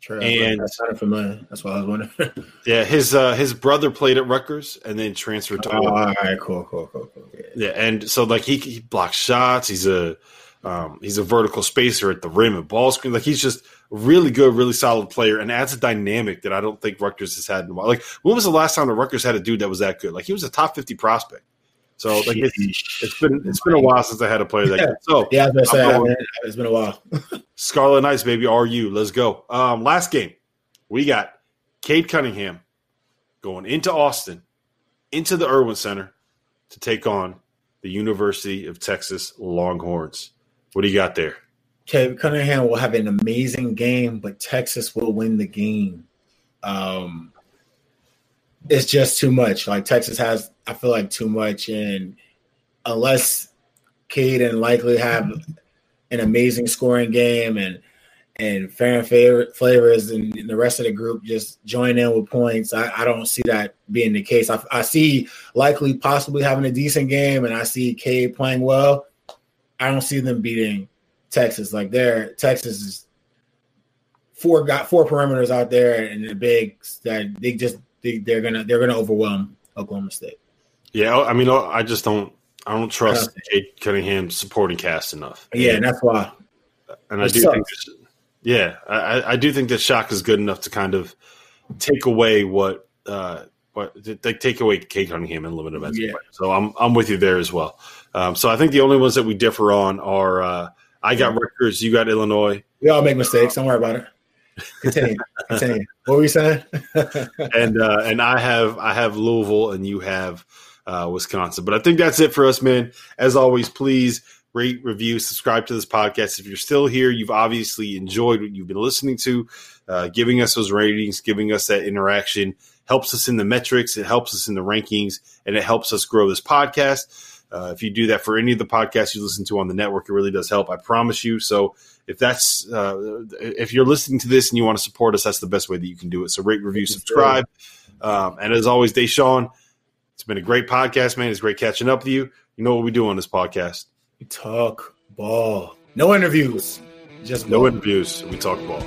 True. And that's not familiar. That's why I was wondering. yeah, his uh, his brother played at Rutgers and then transferred to. Oh, all right, cool, cool, cool, cool. Yeah. yeah, and so like he, he blocks shots. He's a um, he's a vertical spacer at the rim and ball screen. Like he's just really good, really solid player, and adds a dynamic that I don't think Rutgers has had in a while. Like when was the last time the Rutgers had a dude that was that good? Like he was a top fifty prospect. So like it's, it's been it's been a while since I had a player that yeah. good. So yeah, I was say, I mean, it's been a while. Scarlet Knights, baby, are you? Let's go. Um, last game, we got Cade Cunningham going into Austin, into the Erwin Center to take on the University of Texas Longhorns. What do you got there? Cade Cunningham will have an amazing game, but Texas will win the game. Um, it's just too much. Like Texas has, I feel like too much, and unless Cade and Likekele have an amazing scoring game and and Ferron Flavors and the rest of the group just join in with points. I, I don't see that being the case. I, I, see Likekele possibly having a decent game, and I see Cade playing well. I don't see them beating Texas. Like there, Texas is four got four perimeters out there and the bigs that they just they, they're gonna they're gonna overwhelm Oklahoma State. Yeah, I mean, I just don't I don't trust Cade Cunningham supporting cast enough. Yeah, and, that's why. And I do sucks. think, yeah, I, I do think that Shock is good enough to kind of take away what uh, what they take away Cade Cunningham and limit him as yeah. So I'm I'm with you there as well. Um, so I think the only ones that we differ on are uh, I got Rutgers, you got Illinois. We all make mistakes. Don't worry about it. Continue. Continue. What were you saying? and uh, and I have I have Louisville and you have uh, Wisconsin. But I think that's it for us, man. As always, please rate, review, subscribe to this podcast. If you're still here, you've obviously enjoyed what you've been listening to. Uh, giving us those ratings, giving us that interaction helps us in the metrics, it helps us in the rankings, and it helps us grow this podcast. Uh, if you do that for any of the podcasts you listen to on the network, it really does help. I promise you. So if that's uh, if you're listening to this and you want to support us, that's the best way that you can do it. So rate, review, subscribe, um, and as always, Deshaun, it's been a great podcast, man. It's great catching up with you. You know what we do on this podcast? We talk ball. No interviews. Just no interviews. We talk ball.